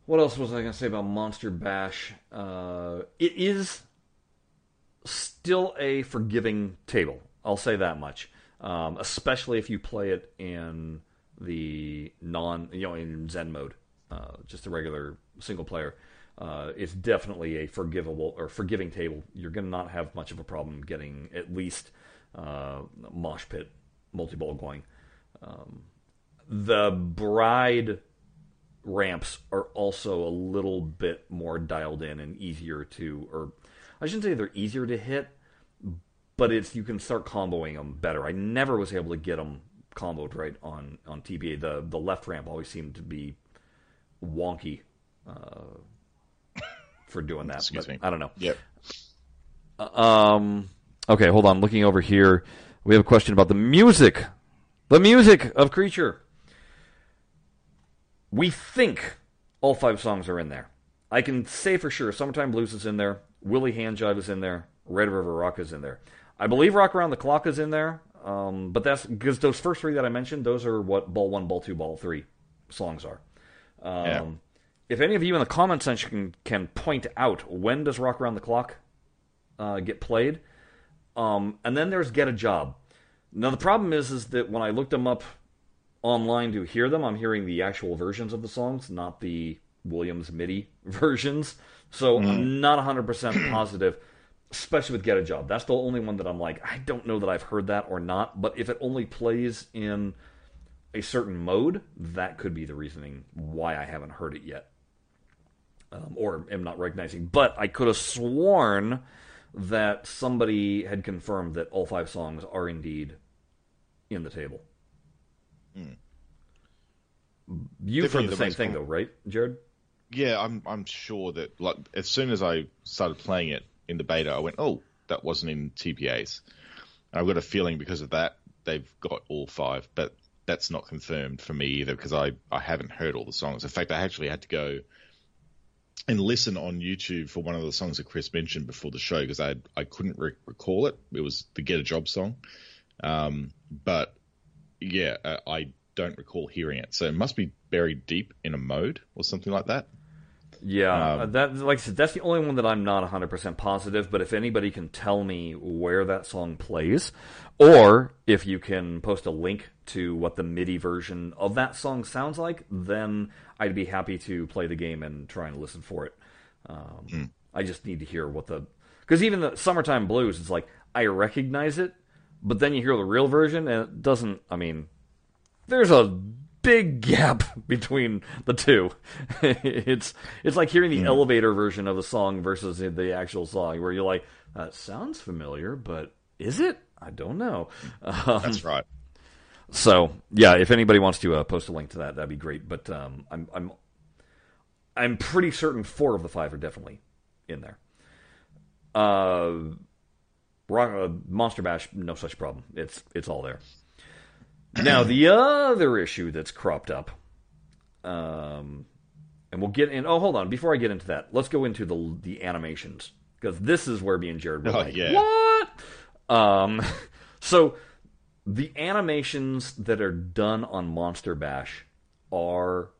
what else was I going to say about Monster Bash? Uh, it is still a forgiving table. I'll say that much. Um, especially if you play it in the non, you know, in Zen mode, uh, just a regular single player. Uh, it's definitely a forgivable or forgiving table. You're going to not have much of a problem getting at least uh, mosh pit multi ball going the bride ramps are also a little bit more dialed in and easier to or I shouldn't say they're easier to hit but it's you can start comboing them better. I never was able to get them comboed right on on TPA. The the left ramp always seemed to be wonky uh, for doing that. Excuse but me. I don't know. yep. Um. Okay, hold on. Looking over here, we have a question about the music. The music of Creature. We think all five songs are in there. I can say for sure Summertime Blues is in there. Willie Handjive is in there. Red River Rock is in there. I believe Rock Around the Clock is in there. Um, but that's because those first three that I mentioned, those are what Ball 1, Ball 2, Ball 3 songs are. Um, Yeah. If any of you in the comment section can, can point out when does Rock Around the Clock uh, get played, um, and then there's Get a Job. Now the problem is, is that when I looked them up online to hear them, I'm hearing the actual versions of the songs, not the Williams MIDI [LAUGHS] versions. So I'm not 100% [CLEARS THROAT] positive, especially with Get a Job. That's the only one that I'm like, I don't know that I've heard that or not. But if it only plays in a certain mode, that could be the reasoning why I haven't heard it yet. Um, or am not recognizing. But I could have sworn that somebody had confirmed that all five songs are indeed in the table. You've Definitely heard the, the same thing, though, right, Jared? Yeah, I'm I'm sure that like as soon as I started playing it in the beta, I went, oh, that wasn't in TPAs. And I've got a feeling because of that they've got all five, but that's not confirmed for me either because I I haven't heard all the songs. In fact, I actually had to go and listen on YouTube for one of the songs that Chris mentioned before the show because I I couldn't re- recall it. It was the Get a Job song, um, but yeah, uh, I don't recall hearing it. So it must be buried deep in a mode or something like that. Yeah, Um, uh, that like I said, that's the only one that I'm not 100 percent positive. But if anybody can tell me where that song plays, or if you can post a link to what the MIDI version of that song sounds like, then I'd be happy to play the game and try and listen for it. Um, I just need to hear what the because even the summertime blues, it's like I recognize it, but then you hear the real version and it doesn't. I mean, there's a big gap [LAUGHS] between the two. [LAUGHS] it's it's like hearing the Hmm. elevator version of the song versus the actual song, where you're like, that sounds familiar, but is it? I don't know. [LAUGHS] Um, That's right. So yeah, if anybody wants to uh, post a link to that, that'd be great. But um, I'm I'm I'm pretty certain four of the five are definitely in there. Uh, Rock, uh, Monster Bash, no such problem. It's it's all there. now the other issue that's cropped up, um, and we'll get in. Oh, hold on. Before I get into that, let's go into the the animations because this is where me and Jared were Oh, like, yeah. what? Um, [LAUGHS] so the animations that are done on Monster Bash are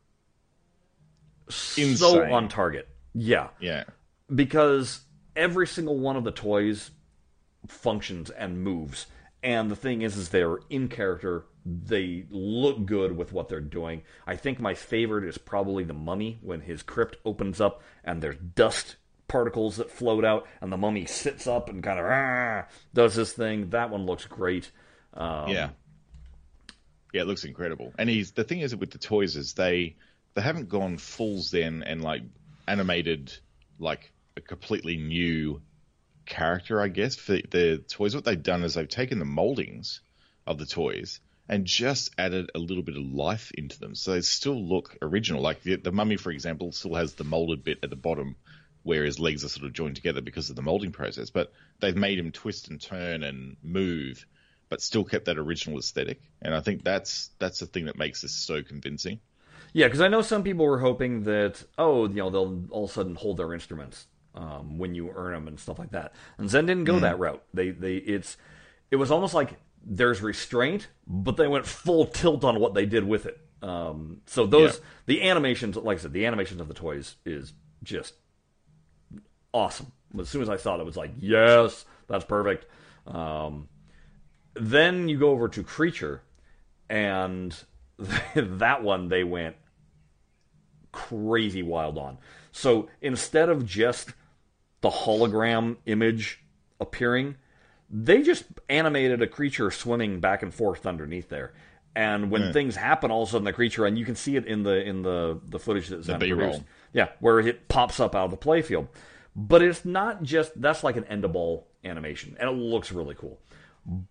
so on target. Yeah, Yeah. because every single one of the toys functions and moves. And the thing is, is they're in character. They look good with what they're doing. I think my favorite is probably the mummy when his crypt opens up and there's dust particles that float out, and the mummy sits up and kind of does this thing. That one looks great. Um, Yeah. Yeah, it looks incredible. And he's the thing is with the toys is they they haven't gone full zen and like animated like a completely new character, I guess, for the toys. What they've done is they've taken the moldings of the toys and just added a little bit of life into them. So they still look original. Like the, the mummy, for example, still has the molded bit at the bottom where his legs are sort of joined together because of the molding process. But they've made him twist and turn and move, but still kept that original aesthetic. And I think that's that's the thing that makes this so convincing. Yeah, because I know some people were hoping that oh, you know, they'll all of a sudden hold their instruments um, when you earn them and stuff like that. And Zen didn't go that route. They they it's it was almost like there's restraint, but they went full tilt on what they did with it. Um, so those Yeah. the animations, like I said, the animations of the toys is just awesome. As soon as I saw it, it was like, yes, that's perfect. Um, then you go over to Creature, and [LAUGHS] that one they went crazy wild on. So instead of just the hologram image appearing, they just animated a creature swimming back and forth underneath there. And when things happen, all of a sudden the creature, and you can see it in the in the the footage that's B-roll. produced. Yeah, where it pops up out of the playfield. But it's not just that's like an end of ball animation, and it looks really cool.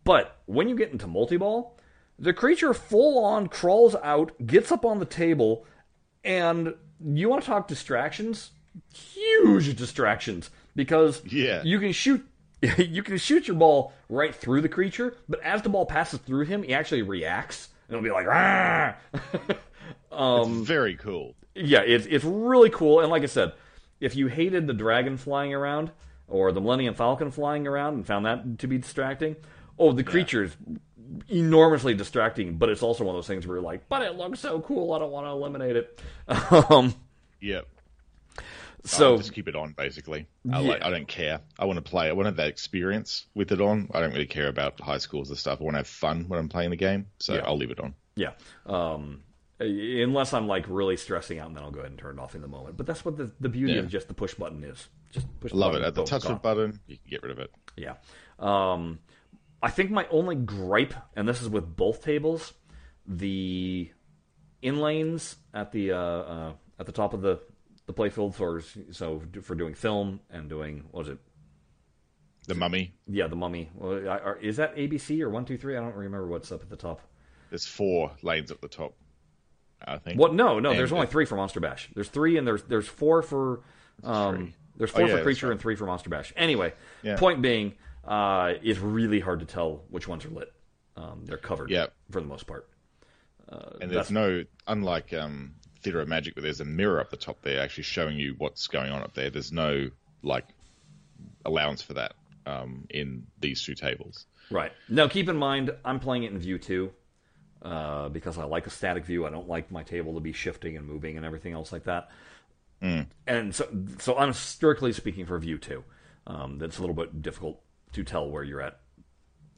But when you get into multi ball, the creature full on crawls out, gets up on the table, and you want to talk distractions? Huge distractions because Yeah. you can shoot [LAUGHS] you can shoot your ball right through the creature, but as the ball passes through him, he actually reacts and it'll be like ah. [LAUGHS] Um, it's very cool. yeah, it's it's really cool. And like I said, if you hated the dragon flying around or the Millennium Falcon flying around and found that to be distracting, oh, the creature is enormously distracting. But it's also one of those things where you're like, but it looks so cool, I don't want to eliminate it. [LAUGHS] um, Yep. so I'll just keep it on basically. I, Yeah. like, I don't care. I want to play. I want to have that experience with it on. I don't really care about high schools and stuff. I want to have fun when I'm playing the game, so Yeah. I'll leave it on. yeah, um, unless I'm like really stressing out, and then I'll go ahead and turn it off in the moment. But that's what the the beauty Yeah. of just the push button is. Just push. the Love it. At the touch of button, you can get rid of it. Yeah. Um, I think my only gripe, and this is with both tables, the inlanes at the uh, uh, at the top of the the playfield for so for doing film and doing what was it? The mummy. Yeah, the mummy. Well, I- are- Is that ABC or one two three? I don't remember what's up at the top. There's four lanes at the top. I think. What? No, no. And There's only three for Monster Bash. There's three, and there's there's four for um, there's Oh, four yeah, for Creature right. and three for Monster Bash. Anyway, Yeah. point being, uh, it's really hard to tell which ones are lit. Um, they're covered, Yeah. for the most part. And there's no, unlike um, Theatre of Magic, where there's a mirror up the top there actually showing you what's going on up there. There's no like allowance for that um, in these two tables. Right. Now, keep in mind, I'm playing it in view two uh, because I like a static view. I don't like my table to be shifting and moving and everything else like that. And so, so I'm strictly speaking for view two. Um, that's a little bit difficult to tell where you're at.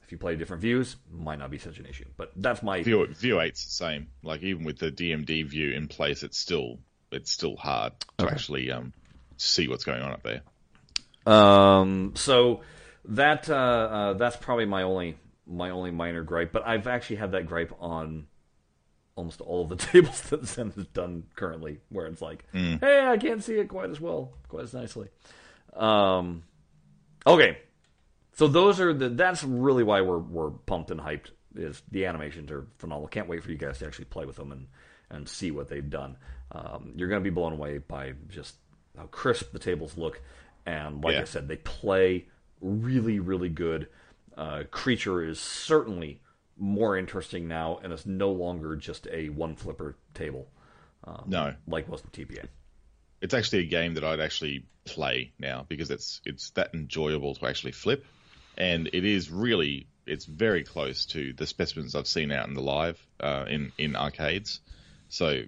If you play different views, might not be such an issue. But that's my View View eight's the same. Like even with the DMD view in place, it's still it's still hard to actually um, see what's going on up there. Um, so that uh, uh, that's probably my only my only minor gripe. But I've actually had that gripe on almost all of the [LAUGHS] tables that Zen has done currently, where it's like, hey, I can't see it quite as well, quite as nicely. Um, okay, so those are the. That's really why we're we're pumped and hyped. Is the animations are phenomenal. Can't wait for you guys to actually play with them and and see what they've done. Um, you're going to be blown away by just how crisp the tables look, and like Yeah. I said, they play really really good. Uh, creature is certainly more interesting now, and it's no longer just a one flipper table No, like was the TPA. it's actually a game that I'd actually play now because it's it's that enjoyable to actually flip, and it is really it's very close to the specimens I've seen out in the live uh, in in arcades. So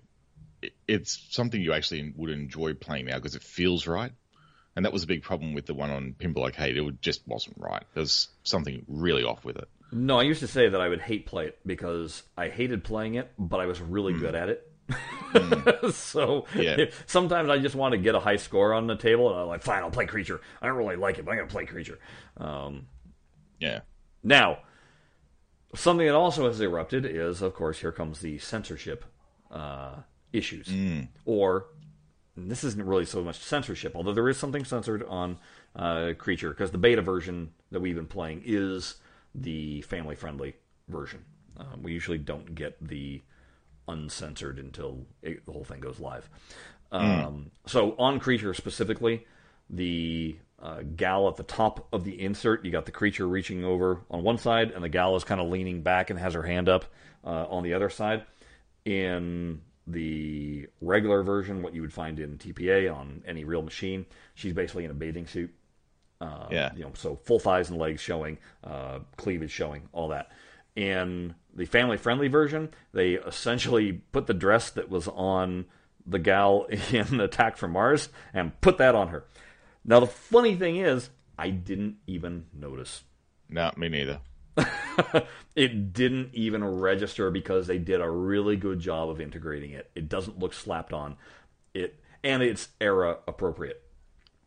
it, it's something you actually would enjoy playing now because it feels right. And that was a big problem with the one on Pinball Arcade. It just wasn't right. There's something really off with it. No, I used to say that I would hate play it because I hated playing it, but I was really good at it. [LAUGHS] so Yeah. sometimes I just want to get a high score on the table, and I'm like, fine, I'll play creature. I don't really like it, but I'm gonna play creature. Um, Yeah. now, something that also has erupted is, of course, here comes the censorship uh, issues, or this isn't really so much censorship, although there is something censored on uh, Creature because the beta version that we've been playing is the family-friendly version. Um, we usually don't get the uncensored until it, the whole thing goes live. Um, So on Creature specifically, the uh, gal at the top of the insert, you got the creature reaching over on one side, and the gal is kind of leaning back and has her hand up uh, on the other side. In the regular version, what you would find in TPA on any real machine, she's basically in a bathing suit. Uh, Yeah. You know, so full thighs and legs showing, uh, cleavage showing, all that. In the family-friendly version, they essentially put the dress that was on the gal [LAUGHS] in Attack from Mars and put that on her. Now the funny thing is, I didn't even notice. No, me neither. [LAUGHS] it didn't even register because they did a really good job of integrating it. It doesn't look slapped on. It and it's era appropriate.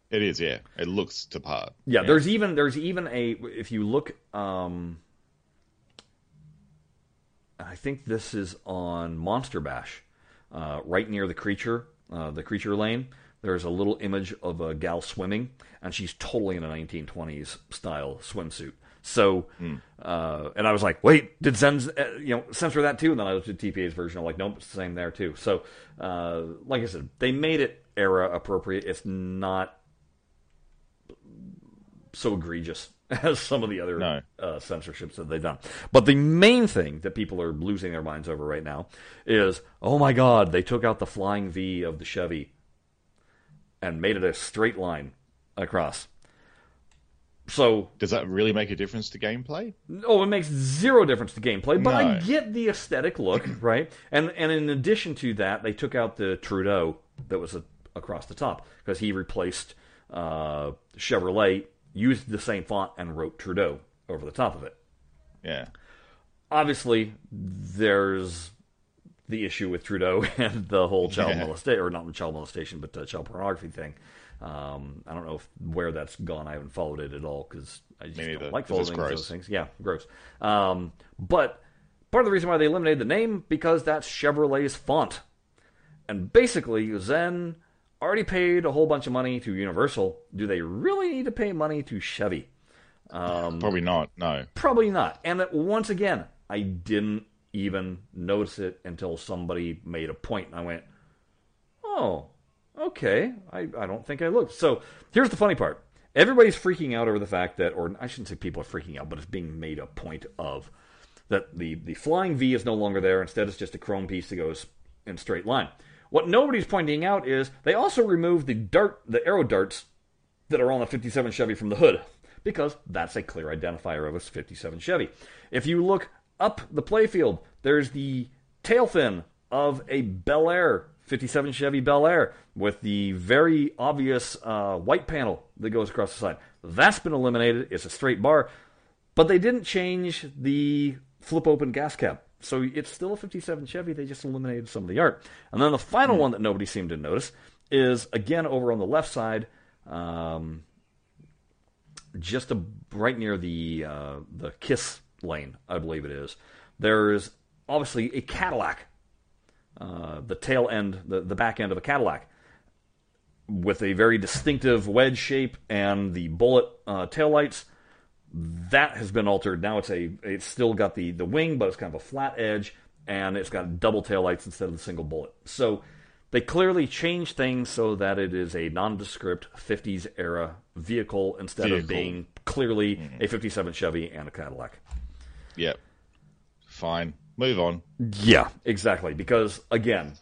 It is, yeah. It looks to part. Yeah, there's even there's even a if you look um I think this is on Monster Bash, uh, right near the creature, uh, the creature lane. There's a little image of a gal swimming, and she's totally in a 1920s style swimsuit. So, uh, and I was like, wait, did Zen, uh, you know, censor that too? And then I looked at TPA's version. I'm like, nope, it's the same there too. So, uh, like I said, they made it era appropriate. It's not so egregious [LAUGHS] as some of the other No. uh, censorships that they've done. But the main thing that people are losing their minds over right now is, oh my God, they took out the flying V of the Chevy and made it a straight line across. So, Does that really make a difference to gameplay? oh, it makes zero difference to gameplay, but I get the aesthetic look, [CLEARS THROAT] right? And and in addition to that, they took out the Trudeau that was a, across the top because he replaced uh, Chevrolet, used the same font, and wrote Trudeau over the top of it. Yeah. obviously there's the issue with Trudeau [LAUGHS] and the whole child Yeah. molestation, or not child molestation, but uh, child pornography thing. Um, I don't know if, where that's gone. I haven't followed it at all because I just don't like following those things. Yeah, gross. Um, but part of the reason why they eliminated the name because that's Chevrolet's font, and basically Zen already paid a whole bunch of money to Universal. Do they really need to pay money to Chevy? Probably not. No. Probably not. And once again, I didn't even notice it until somebody made a point, and I went, "Oh, okay. I, I don't think I looked." So here's the funny part: everybody's freaking out over the fact that, or I shouldn't say people are freaking out, but it's being made a point of that the the flying V is no longer there. Instead, it's just a chrome piece that goes in straight line. What nobody's pointing out is they also removed the dart, the arrow darts that are on the 57 Chevy from the hood because that's a clear identifier of a 57 Chevy. If you look up the playfield, there's the tail fin of a Bel Air 57 Chevy Bel Air with the very obvious uh, white panel that goes across the side. That's been eliminated. It's a straight bar, but they didn't change the flip open gas cap. So it's still a 57 Chevy. They just eliminated some of the art. And then the final one that nobody seemed to notice is again over on the left side. Um, just a, right near the uh, the kiss lane, I believe it is. There is obviously a Cadillac uh, the tail end, the, the back end of a Cadillac, with a very distinctive wedge shape and the bullet uh, tail lights. That has been altered. Now it's a it's still got the the wing, but it's kind of a flat edge, and it's got double tail lights instead of the single bullet. So they clearly changed things so that it is a nondescript 50s era vehicle instead Vehicle. of being clearly a 57 Chevy and a Cadillac. Yep. Fine. Move on. Yeah, exactly. Because again,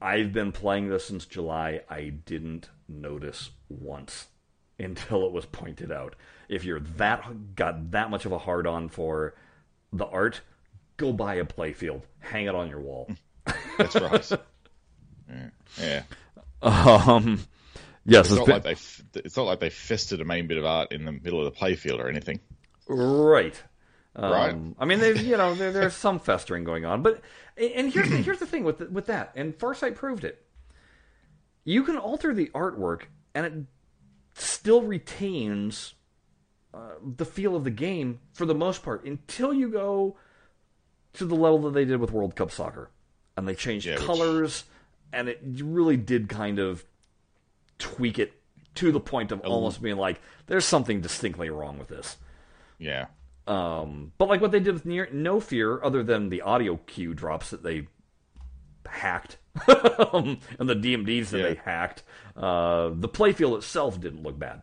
I've been playing this since July. I didn't notice once [LAUGHS] until it was pointed out. If you're that got that much of a hard on for the art, go buy a playfield, hang it on your wall. [LAUGHS] That's right. yeah. Um, yes, It's not like they. It's not like they fested a main bit of art in the middle of the playfield or anything. Right. Um, Right. I mean, they've, you know, there, there's some festering going on, but and here's the, [CLEARS THROAT] here's the thing with the, with that, and Farsight proved it. You can alter the artwork, and it still retains uh, the feel of the game for the most part until you go to the level that they did with World Cup Soccer, and they changed Yeah, which- colors, and it really did kind of tweak it to the point of almost being like, "There's something distinctly wrong with this." Yeah. Um, but like what they did with Near, No Fear, other than the audio cue drops that they hacked [LAUGHS] and the DMDs that Yeah. they hacked, uh, the playfield itself didn't look bad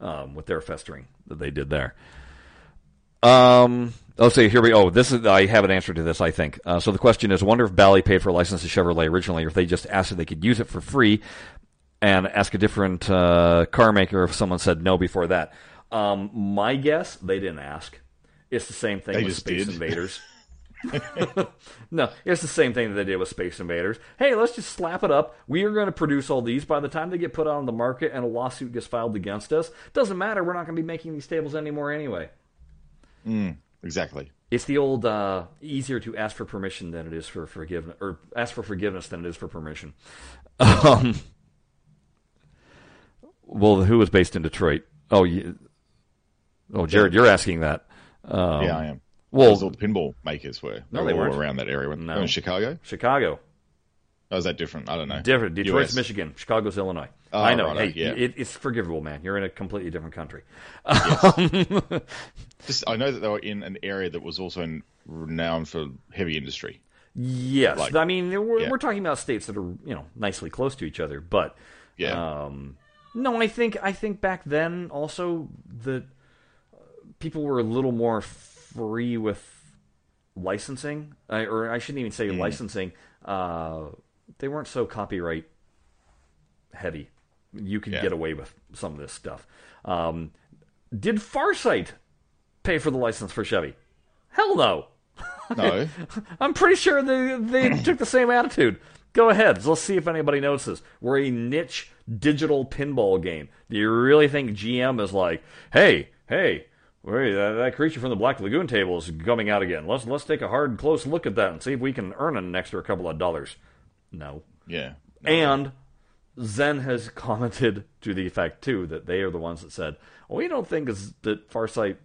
um, with their festering that they did there. Um, oh, so here we. Oh, this is. I have an answer to this. I think. Uh, so the question is: wonder if Bally paid for a license to Chevrolet originally, or if they just asked if they could use it for free, and ask a different uh, car maker if someone said no before that. Um, my guess, they didn't ask. It's the same thing They with Space did. Invaders. [LAUGHS] no, it's the same thing that they did with Space Invaders. Hey, let's just slap it up. We are going to produce all these. By the time they get put on the market and a lawsuit gets filed against us, doesn't matter. We're not going to be making these tables anymore anyway. Mm, Exactly. It's the old uh, easier to ask for permission than it is for forgiveness, or ask for forgiveness than it is for permission. [LAUGHS] Um, well, who was based in Detroit? Oh, oh, Jared, you're asking that. Um, yeah, I am. well- all the pinball makers were. No, they they were around that area. No. No. in Chicago? Chicago, Oh, is that different? I don't know. different. Detroit's US. Michigan, Chicago's Illinois. Oh, I know. righto, hey, yeah. it, it's forgivable, man. You're in a completely different country. [LAUGHS] Just, I know that they were in an area that was also in, renowned for heavy industry. Yes, Like- I mean we're, yeah. we're talking about states that are you know nicely close to each other, but Yeah. Um, no, I think I think back then also uh, people were a little more free with licensing, I, or I shouldn't even say Mm. licensing. Uh, they weren't so copyright heavy. You could Yeah. get away with some of this stuff. Um, did Farsight pay for the license for Chevy? Hell no. No. [LAUGHS] I'm pretty sure they they [CLEARS THROAT] took the same attitude. Go ahead. Let's see if anybody notices. We're a niche digital pinball game. Do you really think GM is like, hey, hey, wait, that, that creature from the Black Lagoon table is coming out again. Let's let's take a hard, close look at that and see if we can earn an extra couple of dollars. No. yeah. And Zen has [LAUGHS] commented to the effect too that they are the ones that said, "We don't think is that Farsight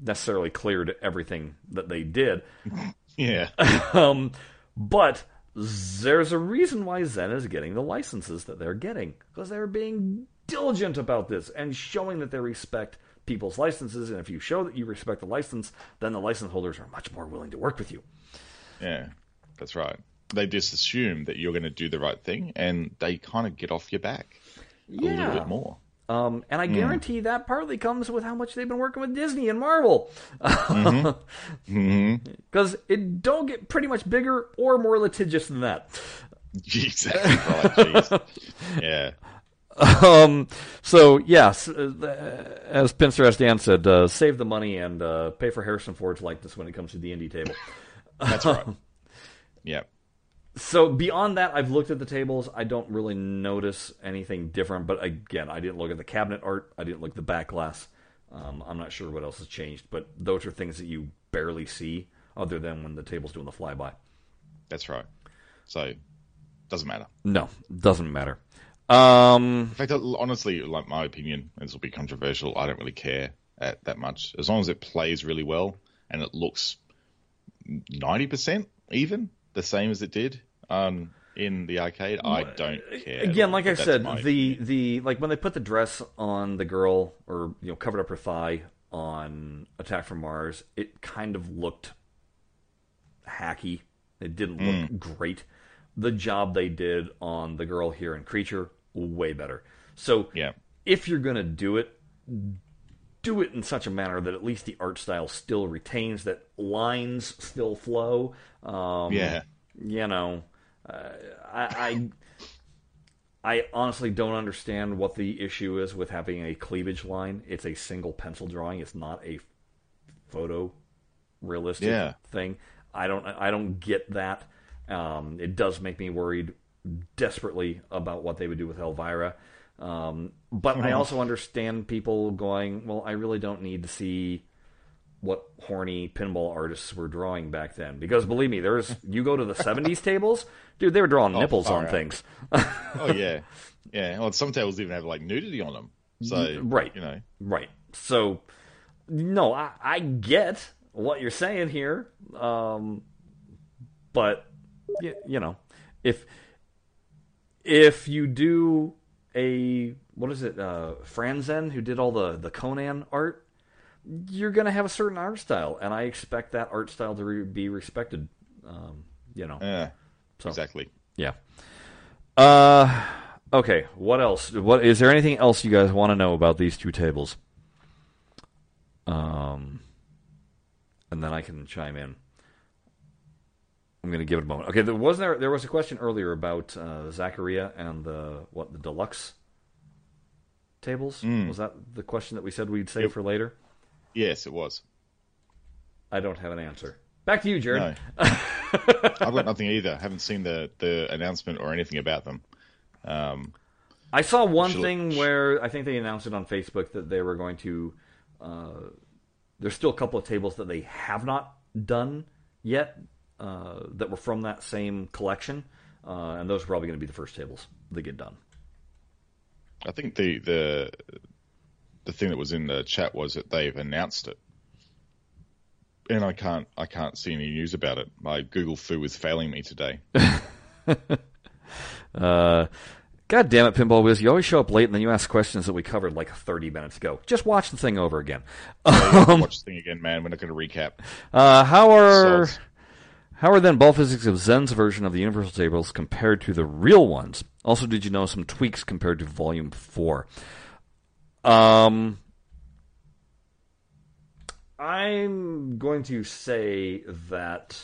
necessarily cleared everything that they did." [LAUGHS] Yeah. [LAUGHS] Um, but there's a reason why Zen is getting the licenses that they're getting because they're being diligent about this and showing that they respect people's licenses. And if you show that you respect the license, then the license holders are much more willing to work with you. Yeah. That's right. They just assume that you're going to do the right thing and they kind of get off your back a little bit more. Um, and I hmm. guarantee that partly comes with how much they've been working with Disney and Marvel. Mm-hmm. [LAUGHS] Mm-hmm. Because it don't get pretty much bigger or more litigious than that. [LAUGHS] Exactly right. Yeah. [LAUGHS] Um, so yes, uh, as Pinstrat Stan said, uh, save the money and uh, pay for Harrison Ford's likeness when it comes to the Indy table. That's [LAUGHS] right. Yeah. So beyond that, I've looked at the tables. I don't really notice anything different. But again, I didn't look at the cabinet art. I didn't look at the back glass. Um, I'm not sure what else has changed. But those are things that you barely see, other than when the table's doing the flyby. That's right. So, doesn't matter. No, doesn't matter. Um, In fact, honestly, like my opinion, this will be controversial. I don't really care at that much as long as it plays really well and it looks ninety percent even. the same as it did um, in the arcade, I don't care. Again, like I said, the opinion. the like when they put the dress on the girl or you know covered up her thigh on Attack from Mars, it kind of looked hacky. It didn't look Mm. great. The job they did on the girl here in Creature, way better. So yeah, if you're gonna do it, do it in such a manner that at least the art style still retains, that lines still flow. Um, yeah, you know, uh, I, I I honestly don't understand what the issue is with having a cleavage line. It's a single pencil drawing. It's not a photo realistic Yeah. thing. I don't I don't get that. Um, it does make me worried desperately about what they would do with Elvira. Um, but I also understand people going, well, I really don't need to see what horny pinball artists were drawing back then. Because believe me, there's [LAUGHS] you go to the '70s tables, dude, they were drawing nipples on things. [LAUGHS] oh yeah, yeah. Well, some tables even have like nudity on them. So right. you know, Right. So, no, I, I get what you're saying here, um, but you, you know, if if you do a what is it, uh, Franzen, who did all the the Conan art, you're gonna have a certain art style, and I expect that art style to re- be respected. Um, you know, yeah, so exactly. yeah. Uh, okay. What else? What is there? Anything else you guys want to know about these two tables? Um, and then I can chime in. I'm going to give it a moment. Okay, there was there there was a question earlier about uh, Zaccaria and the what the deluxe tables. Was that the question that we said we'd save for later? Yes, it was. I don't have an answer. Back to you, Jared. No, [LAUGHS] I've got nothing either. Haven't seen the the announcement or anything about them. Um, I saw one thing where I think they announced it on Facebook that they were going to. Uh, there's still a couple of tables that they have not done yet uh, that were from that same collection, uh, and those are probably going to be the first tables that get done. I think the the the thing that was in the chat was that they've announced it, and I can't I can't see any news about it. My Google Foo is failing me today. [LAUGHS] Uh, God damn it, Pinball Wiz! You always show up late and then you ask questions that we covered like 30 minutes ago. Just watch the thing over again. [LAUGHS] Watch the thing again, man. We're not going to recap. Uh, how are. How are then ball physics of Zen's version of the universal tables compared to the real ones? Also, did you know some tweaks compared to Volume Four? Um, I'm going to say that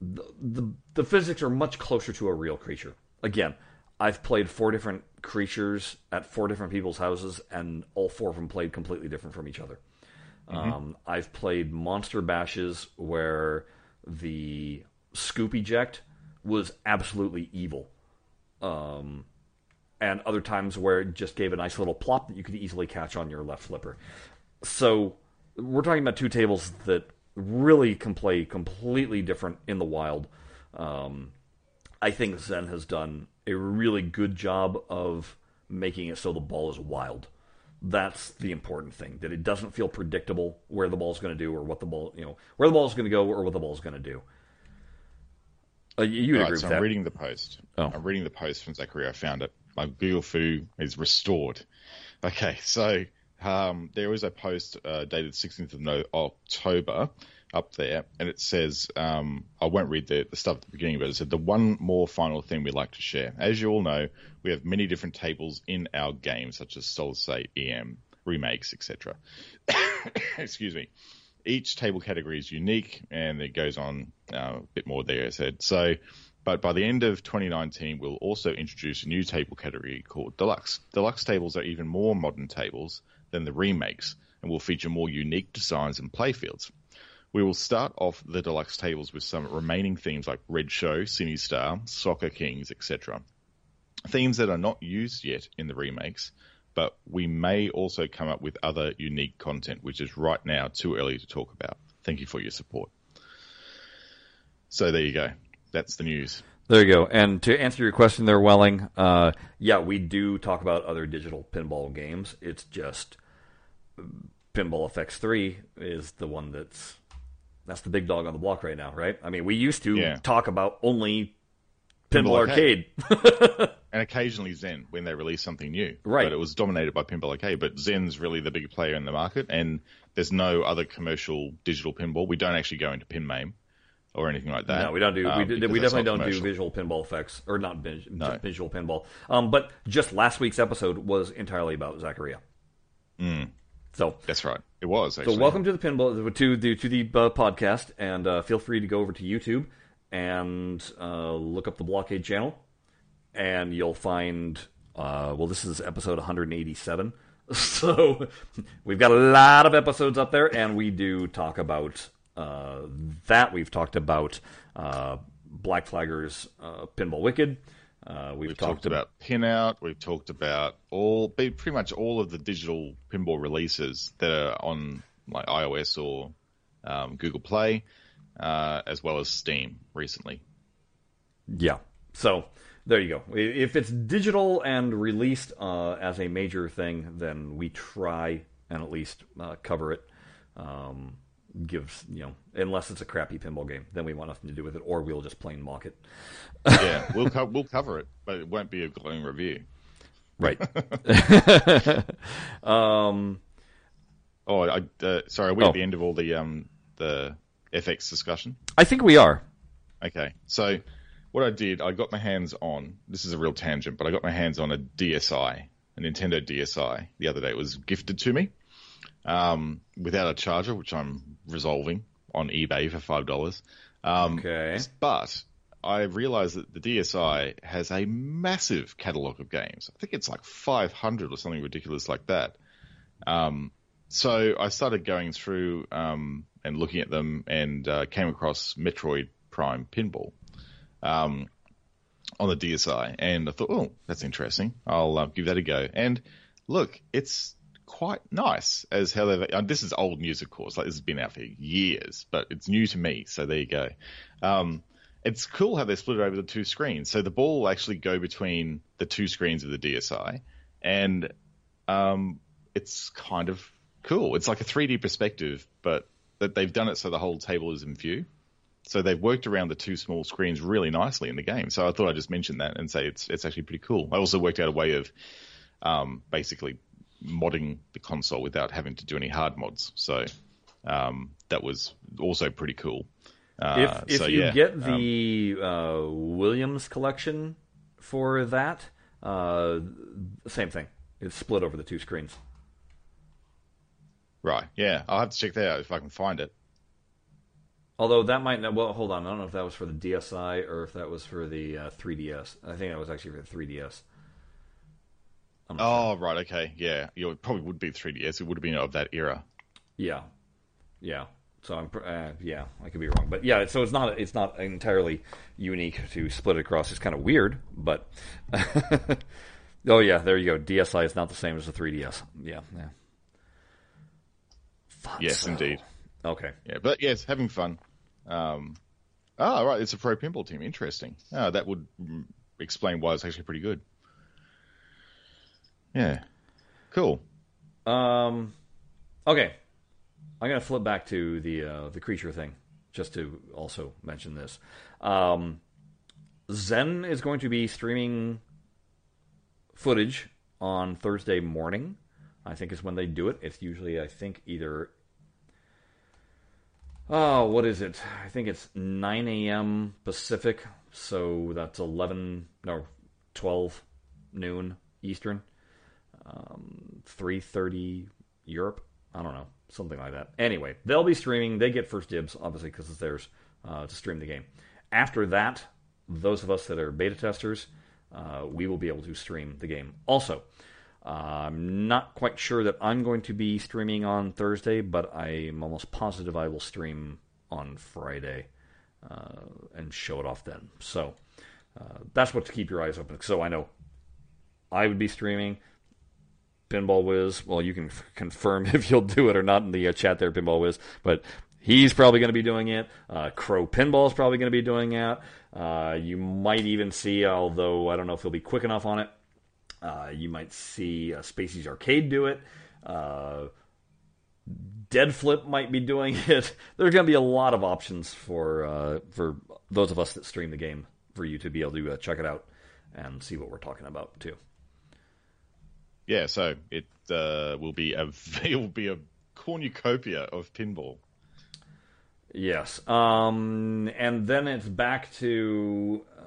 the, the the physics are much closer to a real creature. Again, I've played four different creatures at four different people's houses, and all four of them played completely different from each other. Um, I've played monster bashes where the scoop eject was absolutely evil, um, and other times where it just gave a nice little plop that you could easily catch on your left flipper. So we're talking about two tables that really can play completely different in the wild. Um, I think Zen has done a really good job of making it so the ball is wild. That's the important thing. That it doesn't feel predictable where the ball's going to do or what the ball, you know, where the ball's going to go or what the ball's going to do. Uh, you Right, agree so I'm that? reading the post. Oh. I'm reading the post from Zachary. I found it. My Google Foo is restored. [LAUGHS] Okay, so um, there was a post uh, dated 16th of no- October up there, and it says, um, I won't read the, the stuff at the beginning, but it said, the one more final thing we'd like to share. As you all know, we have many different tables in our game, such as Solid State, EM, remakes, etc. [COUGHS] Excuse me each table category is unique and it goes on uh, a bit more there, I said. So, but by the end of 2019, we'll also introduce a new table category called Deluxe. Deluxe tables are even more modern tables than the remakes and will feature more unique designs and playfields. We will start off the deluxe tables with some remaining themes like Red Show, Cine Star, Soccer Kings, etc. Themes that are not used yet in the remakes, but we may also come up with other unique content, which is right now too early to talk about. Thank you for your support. So there you go. That's the news. There you go. And to answer your question there, Welling, uh, yeah, we do talk about other digital pinball games. It's just Pinball FX3 is the one that's that's the big dog on the block right now, right? I mean, we used to Yeah. talk about only Pinball, Pinball Arcade. [LAUGHS] and occasionally Zen when they release something new. Right. But it was dominated by Pinball Arcade. But Zen's really the big player in the market, and there's no other commercial digital pinball. We don't actually go into PinMame or anything like that. No, we don't do. um, we, do, we definitely don't do visual pinball effects, or not vis- No. visual pinball. Um, but just last week's episode was entirely about Zaccaria. Mm, So, that's right. It was so welcome to the pinball to the to the uh, podcast, and uh, feel free to go over to YouTube and uh, look up the Blockade channel, and you'll find. Uh, well, this is episode 187, [LAUGHS] so we've got a lot of episodes up there, and we do talk about uh, that. We've talked about uh, Black Flaggers, uh, Pinball Wicked. Uh, we've, We've talked about Pinout. We've talked about all, pretty much all of the digital pinball releases that are on like iOS or um, Google Play, uh, as well as Steam recently. Yeah. So there you go. If it's digital and released uh, as a major thing, then we try and at least uh, cover it. Um, gives you know, unless it's a crappy pinball game, then we want nothing to do with it, or we'll just plain mock it. Yeah, we'll co- we'll cover it, but it won't be a glowing review. Right. [LAUGHS] um. Oh, I, uh, sorry, are we Oh. at the end of all the um the FX discussion? I think we are. Okay, so what I did, I got my hands on. This is a real tangent, but I got my hands on a DSi, a Nintendo DSi, the other day. It was gifted to me um, without a charger, which I'm resolving on eBay for five dollars. Um, Okay. But I realized that the DSi has a massive catalog of games. I think it's like 500 or something ridiculous like that. Um, so I started going through um, and looking at them and uh, came across Metroid Prime Pinball um, on the DSi, and I thought, oh, that's interesting. I'll uh, give that a go. And look, it's quite nice as how. And this is old news, of course. Like this has been out for years, but it's new to me. So there you go. Um, it's cool how they split it over the two screens. So the ball will actually go between the two screens of the DSi, and um, it's kind of cool. It's like a 3D perspective, but that they've done it so the whole table is in view. So they've worked around the two small screens really nicely in the game. So I thought I'd just mention that and say it's it's actually pretty cool. I also worked out a way of um, basically modding the console without having to do any hard mods. So um, that was also pretty cool. Uh, If if so, you yeah, get um, the uh, Williams collection for that, uh, same thing. It's split over the two screens. right, yeah, I'll have to check that out if I can find it. Although that might not. Well, hold on. I don't know if that was for the DSi or if that was for the uh, 3DS. I think that was actually for the 3DS. Not sure. Oh, right, okay, yeah, know, it probably would be 3DS. It would have been of that era. Yeah, yeah. So I'm. Uh, yeah, I could be wrong, but yeah. So it's not. It's not entirely unique to split it across. It's kind of weird, but. [LAUGHS] oh yeah, there you go. DSi is not the same as the 3DS. Yeah, yeah. Thought Yes, so. indeed. Okay. Yeah, but yes, having fun. Um, ah, right, it's a pro pinball team. Interesting. Ah, that would mm, explain why it's actually pretty good. Yeah, cool. Um, okay, I'm gonna flip back to the uh, the creature thing, just to also mention this. Um, Zen is going to be streaming footage on Thursday morning. I think is when they do it. It's usually I think either. Oh, what is it? I think it's 9 a.m. Pacific, so that's 11 no 12 noon Eastern um, 3.30 Europe. I don't know, something like that. Anyway, they'll be streaming. They get first dibs, obviously, because it's theirs uh, to stream the game. After that, those of us that are beta testers, uh, we will be able to stream the game. Also, uh, I'm not quite sure that I'm going to be streaming on Thursday, but I'm almost positive I will stream on Friday uh, and show it off then. So uh, that's what to keep your eyes open. So I know I would be streaming. Pinball Wiz. Well, you can f- confirm [LAUGHS] if you'll do it or not in the uh, chat there, Pinball Wiz. But he's probably going to be doing it. Uh, Crow Pinball is probably going to be doing it. Uh, you might even see, although I don't know if he'll be quick enough on it. Uh, you might see uh, Spacey's Arcade do it. Uh, Dead Flip might be doing [LAUGHS] it. There's going to be a lot of options for for those of us that stream the game for you to be able to check it out and see what we're talking about too. Yeah, so it uh, will be a [LAUGHS] it will be a cornucopia of pinball. Yes, um, and then it's back to uh,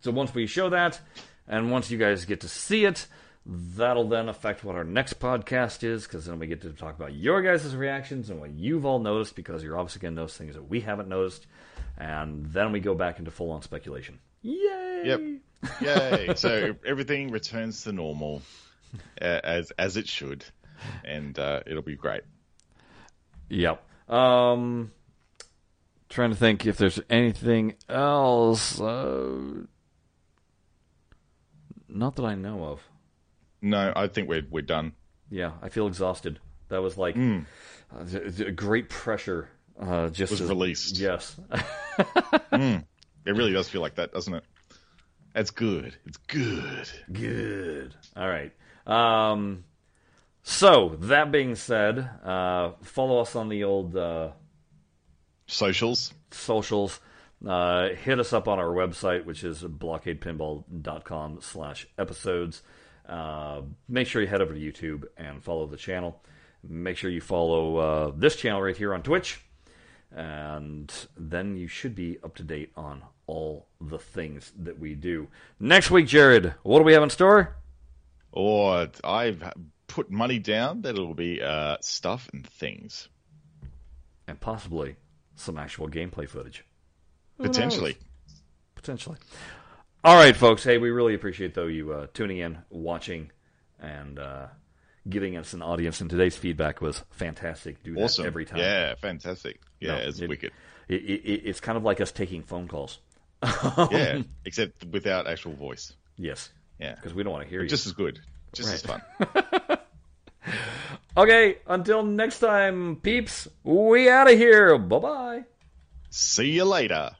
so once we show that, and once you guys get to see it, that'll then affect what our next podcast is because then we get to talk about your guys' reactions and what you've all noticed because you're obviously going to notice things that we haven't noticed, and then we go back into full on speculation. Yay! Yep. Yay! so [LAUGHS] everything returns to normal [LAUGHS] as as it should, and uh, it'll be great. Yep. Um, trying to think if there's anything else. Uh, not that I know of. No, I think we're we're done. Yeah, I feel exhausted. That was like Mm. uh, great pressure. Uh, just Was as- released. Yes. [LAUGHS] [LAUGHS] It really does feel like that, doesn't it? That's good. It's good. Good. All right. Um, so that being said, uh, follow us on the old uh, Socials. socials. Uh, hit us up on our website, which is blockadepinball.com slash episodes. Uh, make sure you head over to YouTube and follow the channel. Make sure you follow uh, this channel right here on Twitch. And then you should be up to date on all the things that we do. Next week, Jared, what do we have in store? Or I've put money down that it'll be uh, stuff and things. And possibly some actual gameplay footage. Potentially. Potentially. All right, folks. Hey, we really appreciate though you uh, tuning in, watching, and uh, giving us an audience. And today's feedback was fantastic. Do that Awesome. every time. Yeah, fantastic. Yeah, No, it's it- wicked. It, it, it's kind of like us taking phone calls. Yeah, [LAUGHS] except without actual voice. Yes, Yeah. because we don't want to hear you. Just as good. Just as fun. [LAUGHS] Okay, until next time, peeps. We out of here. Bye bye. See you later.